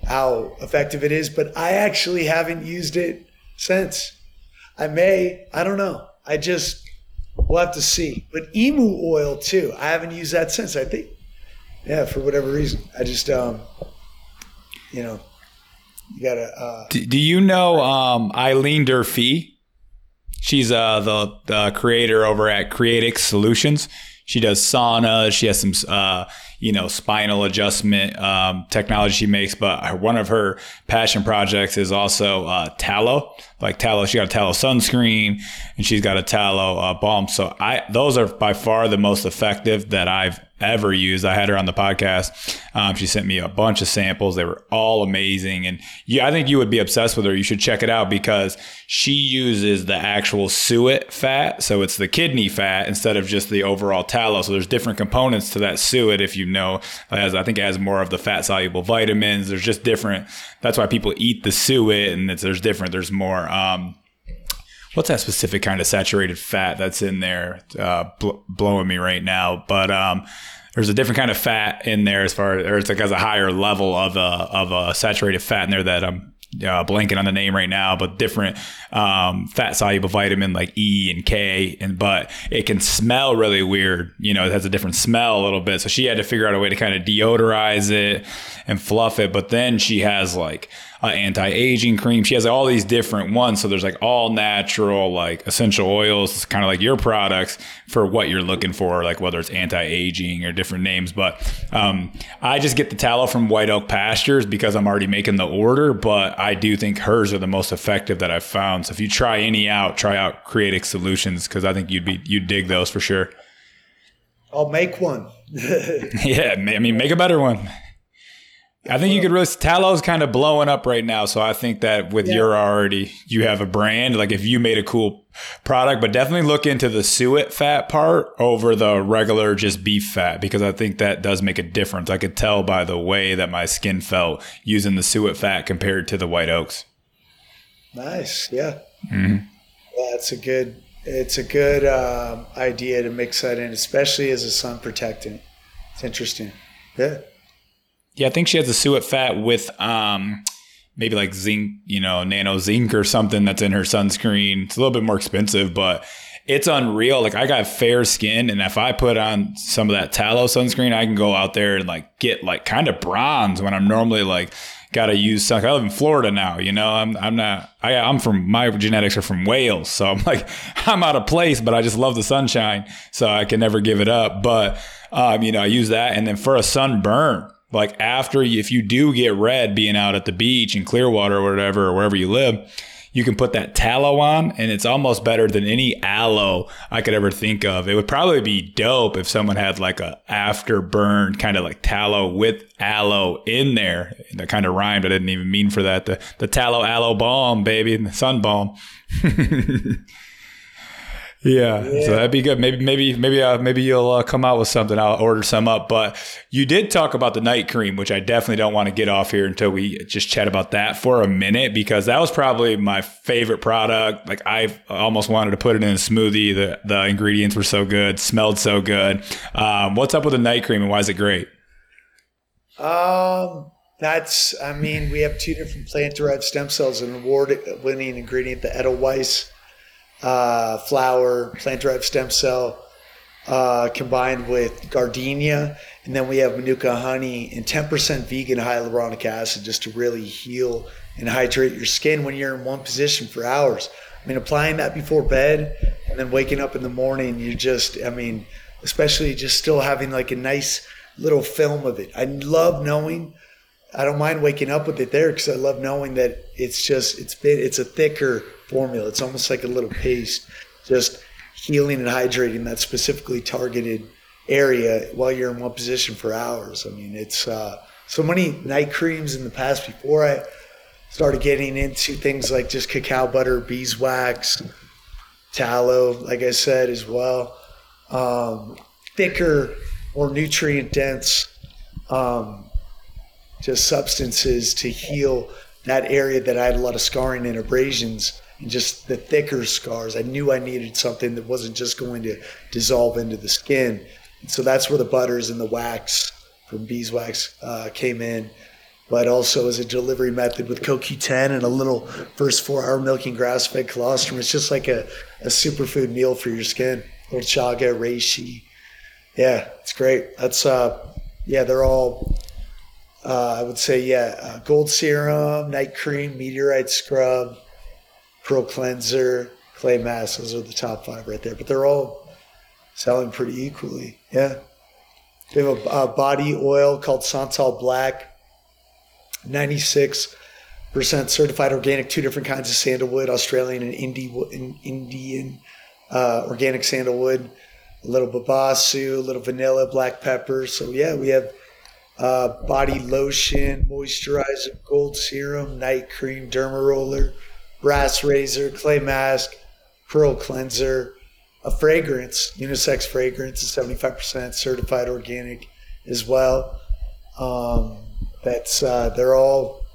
how effective it is. But I actually haven't used it since. I may, I don't know. I just We'll have to see. But emu oil too. I haven't used that since. I think, yeah, for whatever reason, I just, um, you know, you gotta. Uh, do, do you know um, Eileen Durfee? She's uh, the, the creator over at Creatrix Solutions. She does sauna. She has some, uh, you know, spinal adjustment um, technology she makes. But one of her passion projects is also uh, tallow, like tallow. She got a tallow sunscreen and she's got a tallow uh, balm. So I, those are by far the most effective that I've ever used. I had her on the podcast. Um, she sent me a bunch of samples. They were all amazing. And yeah, I think you would be obsessed with her. You should check it out because she uses the actual suet fat. So it's the kidney fat instead of just the overall tallow. So there's different components to that suet. If you know, as I think it has more of the fat soluble vitamins. There's just different. That's why people eat the suet and it's, there's different. There's more, um, what's that specific kind of saturated fat that's in there uh, bl- blowing me right now but um, there's a different kind of fat in there as far or it's like has a higher level of a of a saturated fat in there that I'm uh, blanking on the name right now, but different um, fat soluble vitamin like E and K, and but it can smell really weird. You know, it has a different smell a little bit. So she had to figure out a way to kind of deodorize it and fluff it. But then she has like uh, anti-aging cream. She has all these different ones. So there's like all natural, like essential oils, It's kind of like your products for what you're looking for, like whether it's anti-aging or different names. But um, I just get the tallow from White Oak Pastures because I'm already making the order. But I do think hers are the most effective that I've found. So if you try any out, try out Creatrix Solutions because I think you'd be you'd dig those for sure. I'll make one. yeah, I mean, make a better one. I think you could really Tallow's kind of blowing up right now. So I think that with yeah. your already you have a brand. Like if you made a cool product, but definitely look into the suet fat part over the regular just beef fat because I think that does make a difference. I could tell by the way that my skin felt using the suet fat compared to the white oaks. Nice, yeah. Mm-hmm. Yeah, it's a good it's a good uh, idea to mix that in, especially as a sun protectant. It's interesting. Yeah. Yeah, I think she has a suet fat with um, maybe like zinc, you know, nano zinc or something that's in her sunscreen. It's a little bit more expensive, but it's unreal. Like I got fair skin, and if I put on some of that tallow sunscreen, I can go out there and like get like kind of bronze when I'm normally like got to use sun. I live in Florida now, you know. I'm I'm not. I I'm from my genetics are from Wales, so I'm like I'm out of place, but I just love the sunshine, so I can never give it up. But um, you know, I use that, and then for a sunburn, like after if you do get red being out at the beach in Clearwater or whatever or wherever you live, you can put that tallow on and it's almost better than any aloe I could ever think of. It would probably be dope if someone had like a afterburn kind of like tallow with aloe in there. That kind of rhymed. I didn't even mean for that. The the tallow aloe balm, baby, the sun balm. Yeah, yeah, so that'd be good. Maybe, maybe, maybe, uh, maybe you'll uh, come out with something. I'll order some up. But you did talk about the night cream, which I definitely don't want to get off here until we just chat about that for a minute because that was probably my favorite product. Like I almost wanted to put it in a smoothie. The the ingredients were so good, smelled so good. Um, what's up with the night cream and why is it great? Um, that's. I mean, we have two different plant derived stem cells, an award winning ingredient, the Edelweiss uh, flower, plant derived stem cell, uh, combined with gardenia. And then we have manuka honey and 10% vegan hyaluronic acid just to really heal and hydrate your skin when you're in one position for hours. I mean, applying that before bed and then waking up in the morning, you just, I mean, especially just still having like a nice little film of it. I love knowing. I don't mind waking up with it there because I love knowing that it's just it's been it's a thicker formula. It's almost like a little paste, just healing and hydrating that specifically targeted area while you're in one position for hours. I mean, it's uh, so many night creams in the past before I started getting into things like just cacao butter, beeswax, tallow, like I said as well. Um, thicker, more nutrient dense, um, just substances to heal that area that I had a lot of scarring and abrasions just the thicker scars. I knew I needed something that wasn't just going to dissolve into the skin. So that's where the butters and the wax from beeswax uh, came in. But also as a delivery method with CoQ10 and a little first four hour milking grass fed colostrum. It's just like a, a superfood meal for your skin. Little chaga, reishi. Yeah, it's great. That's, uh, yeah, they're all, uh, I would say, yeah, uh, gold serum, night cream, meteorite scrub, Pearl Cleanser, Clay Mask. Those are the top five right there. But they're all selling pretty equally. Yeah. We have a, a body oil called Santal Black, 96% certified organic, two different kinds of sandalwood, Australian and Indian uh, organic sandalwood, a little babassu, a little vanilla, black pepper. So, yeah, we have uh, body lotion, moisturizer, gold serum, night cream, derma roller brass razor, clay mask, pearl cleanser, a fragrance, unisex fragrance is 75% certified organic as well. Um, that's, uh, they're all,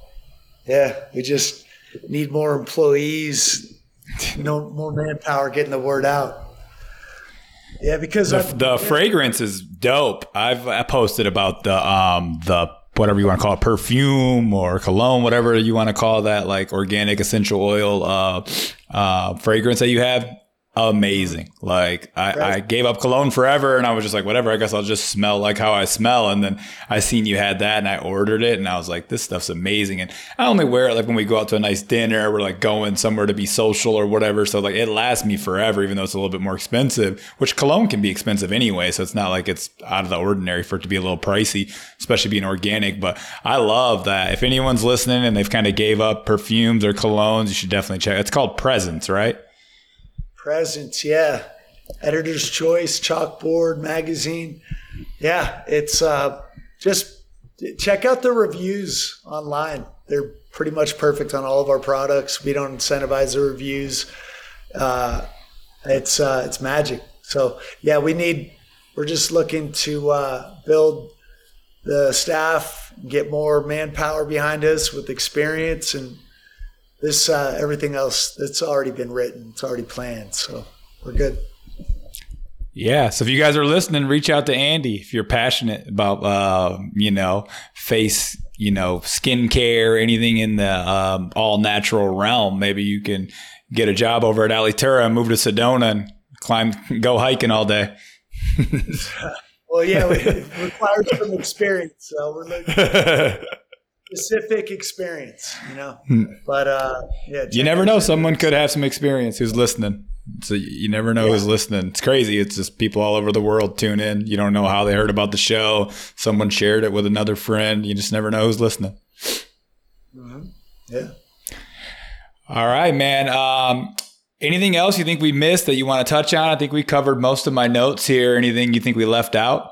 yeah, we just need more employees, no more manpower getting the word out. Yeah, because the, the fragrance is dope. I've I posted about the um the whatever you want to call it, perfume or cologne, whatever you want to call that, like organic essential oil uh, uh, fragrance that you have amazing. Like I, right. I, gave up cologne forever and I was just like, whatever, I guess I'll just smell like how I smell. And then I seen you had that and I ordered it and I was like, this stuff's amazing. And I only wear it like when we go out to a nice dinner, we're like going somewhere to be social or whatever. So like it lasts me forever, even though it's a little bit more expensive, which cologne can be expensive anyway. So it's not like it's out of the ordinary for it to be a little pricey, especially being organic. But I love that. If anyone's listening and they've kind of gave up perfumes or colognes, you should definitely check. It's called Presence, right? Presence, yeah. Editor's Choice, Chalkboard Magazine. Yeah, it's uh, just check out the reviews online. They're pretty much perfect on all of our products. We don't incentivize the reviews. Uh, it's uh, it's magic. So yeah, we need. We're just looking to uh, build the staff, get more manpower behind us with experience, and this uh, everything else that's already been written. It's already planned, so we're good. Yeah. So if you guys are listening, reach out to Andy if you're passionate about, uh, you know, face, you know, skincare, anything in the um, all natural realm. Maybe you can get a job over at Alitura and move to Sedona and climb, go hiking all day. well, yeah, it requires some experience. So we're looking specific experience, you know. Hmm. But uh, yeah, you never know. Someone could have some experience who's listening. So you never know yeah. who's listening. It's crazy. It's just people all over the world tune in. You don't know how they heard about the show. Someone shared it with another friend. You just never know who's listening. Mm-hmm. Yeah. All right, man. Um, anything else you think we missed that you want to touch on? I think we covered most of my notes here. Anything you think we left out?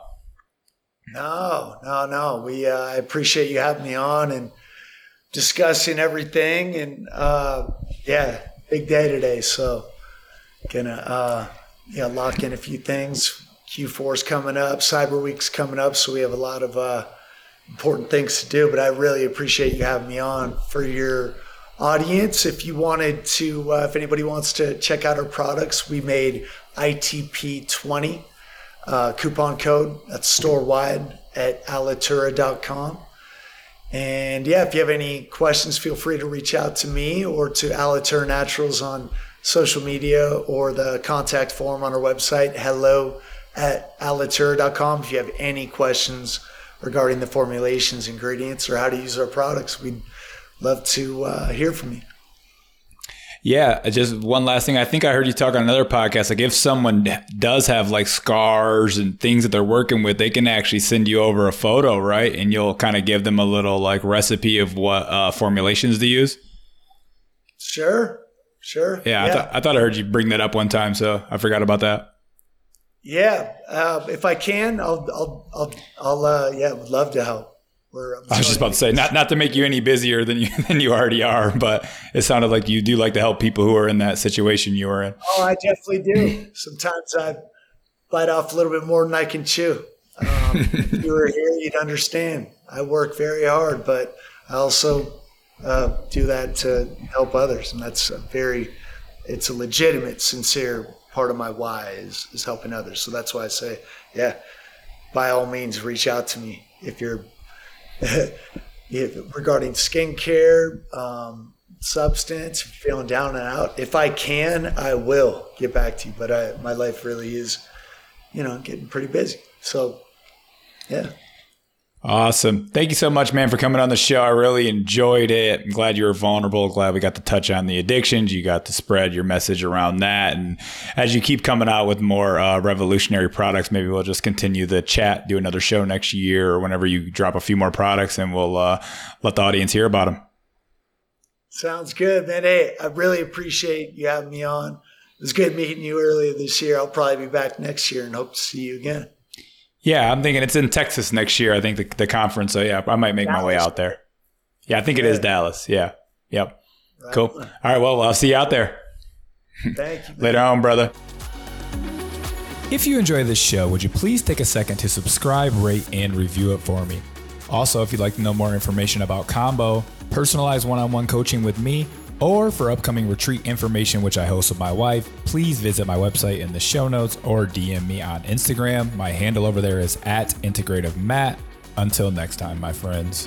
No, no, no. We uh, I appreciate you having me on and discussing everything. And uh, yeah, big day today. So gonna uh, yeah lock in a few things. Q4 is coming up, Cyber Week's coming up, so we have a lot of uh, important things to do. But I really appreciate you having me on for your audience. If you wanted to, uh, if anybody wants to check out our products, we made ITP20 uh, coupon code. That's store wide at alitura.com. And yeah, if you have any questions, feel free to reach out to me or to Alitura Naturals on social media or the contact form on our website, hello at alitura.com. If you have any questions regarding the formulations, ingredients, or how to use our products, we'd love to uh, hear from you. Yeah, just one last thing. I think I heard you talk on another podcast. Like, if someone does have like scars and things that they're working with, they can actually send you over a photo, right? And you'll kind of give them a little like recipe of what uh, formulations to use. Sure. Sure. Yeah, yeah. I, th- I thought I heard you bring that up one time, so I forgot about that. Yeah, uh, if I can, I'll, I'll, I'll, I'll uh, yeah, would love to help. I was just about to say, not not to make you any busier than you than you already are, but it sounded like you do like to help people who are in that situation you were in. Oh, I definitely do. Sometimes I bite off a little bit more than I can chew. Um, if you were here, you'd understand. I work very hard, but I also uh, do that to help others, and that's a very, it's a legitimate, sincere part of my why is is helping others. So that's why I say, yeah, by all means, reach out to me if you're regarding skincare, um, substance, feeling down and out. If I can, I will get back to you. But I, my life really is, you know, getting pretty busy. So, yeah. Awesome. Thank you so much, man, for coming on the show. I really enjoyed it. I'm glad you were vulnerable. Glad we got to touch on the addictions. You got to spread your message around that. And as you keep coming out with more uh, revolutionary products, maybe we'll just continue the chat, do another show next year or whenever you drop a few more products and we'll uh, let the audience hear about them. Sounds good, man. Hey, I really appreciate you having me on. It was good meeting you earlier this year. I'll probably be back next year and hope to see you again. Yeah, I'm thinking it's in Texas next year. I think the, the conference. So yeah, I might make Dallas. my way out there. Yeah, I think it is Dallas. Yeah. Yep. Right. Cool. All right. Well, I'll see you out there. Thank you. Later on, brother. If you enjoy this show, would you please take a second to subscribe, rate, and review it for me? Also, if you'd like to know more information about Combo, personalized one on one coaching with me, or for upcoming retreat information, which I host with my wife, please visit my website in the show notes or DM me on Instagram. My handle over there is at Integrative Matt. Until next time, my friends.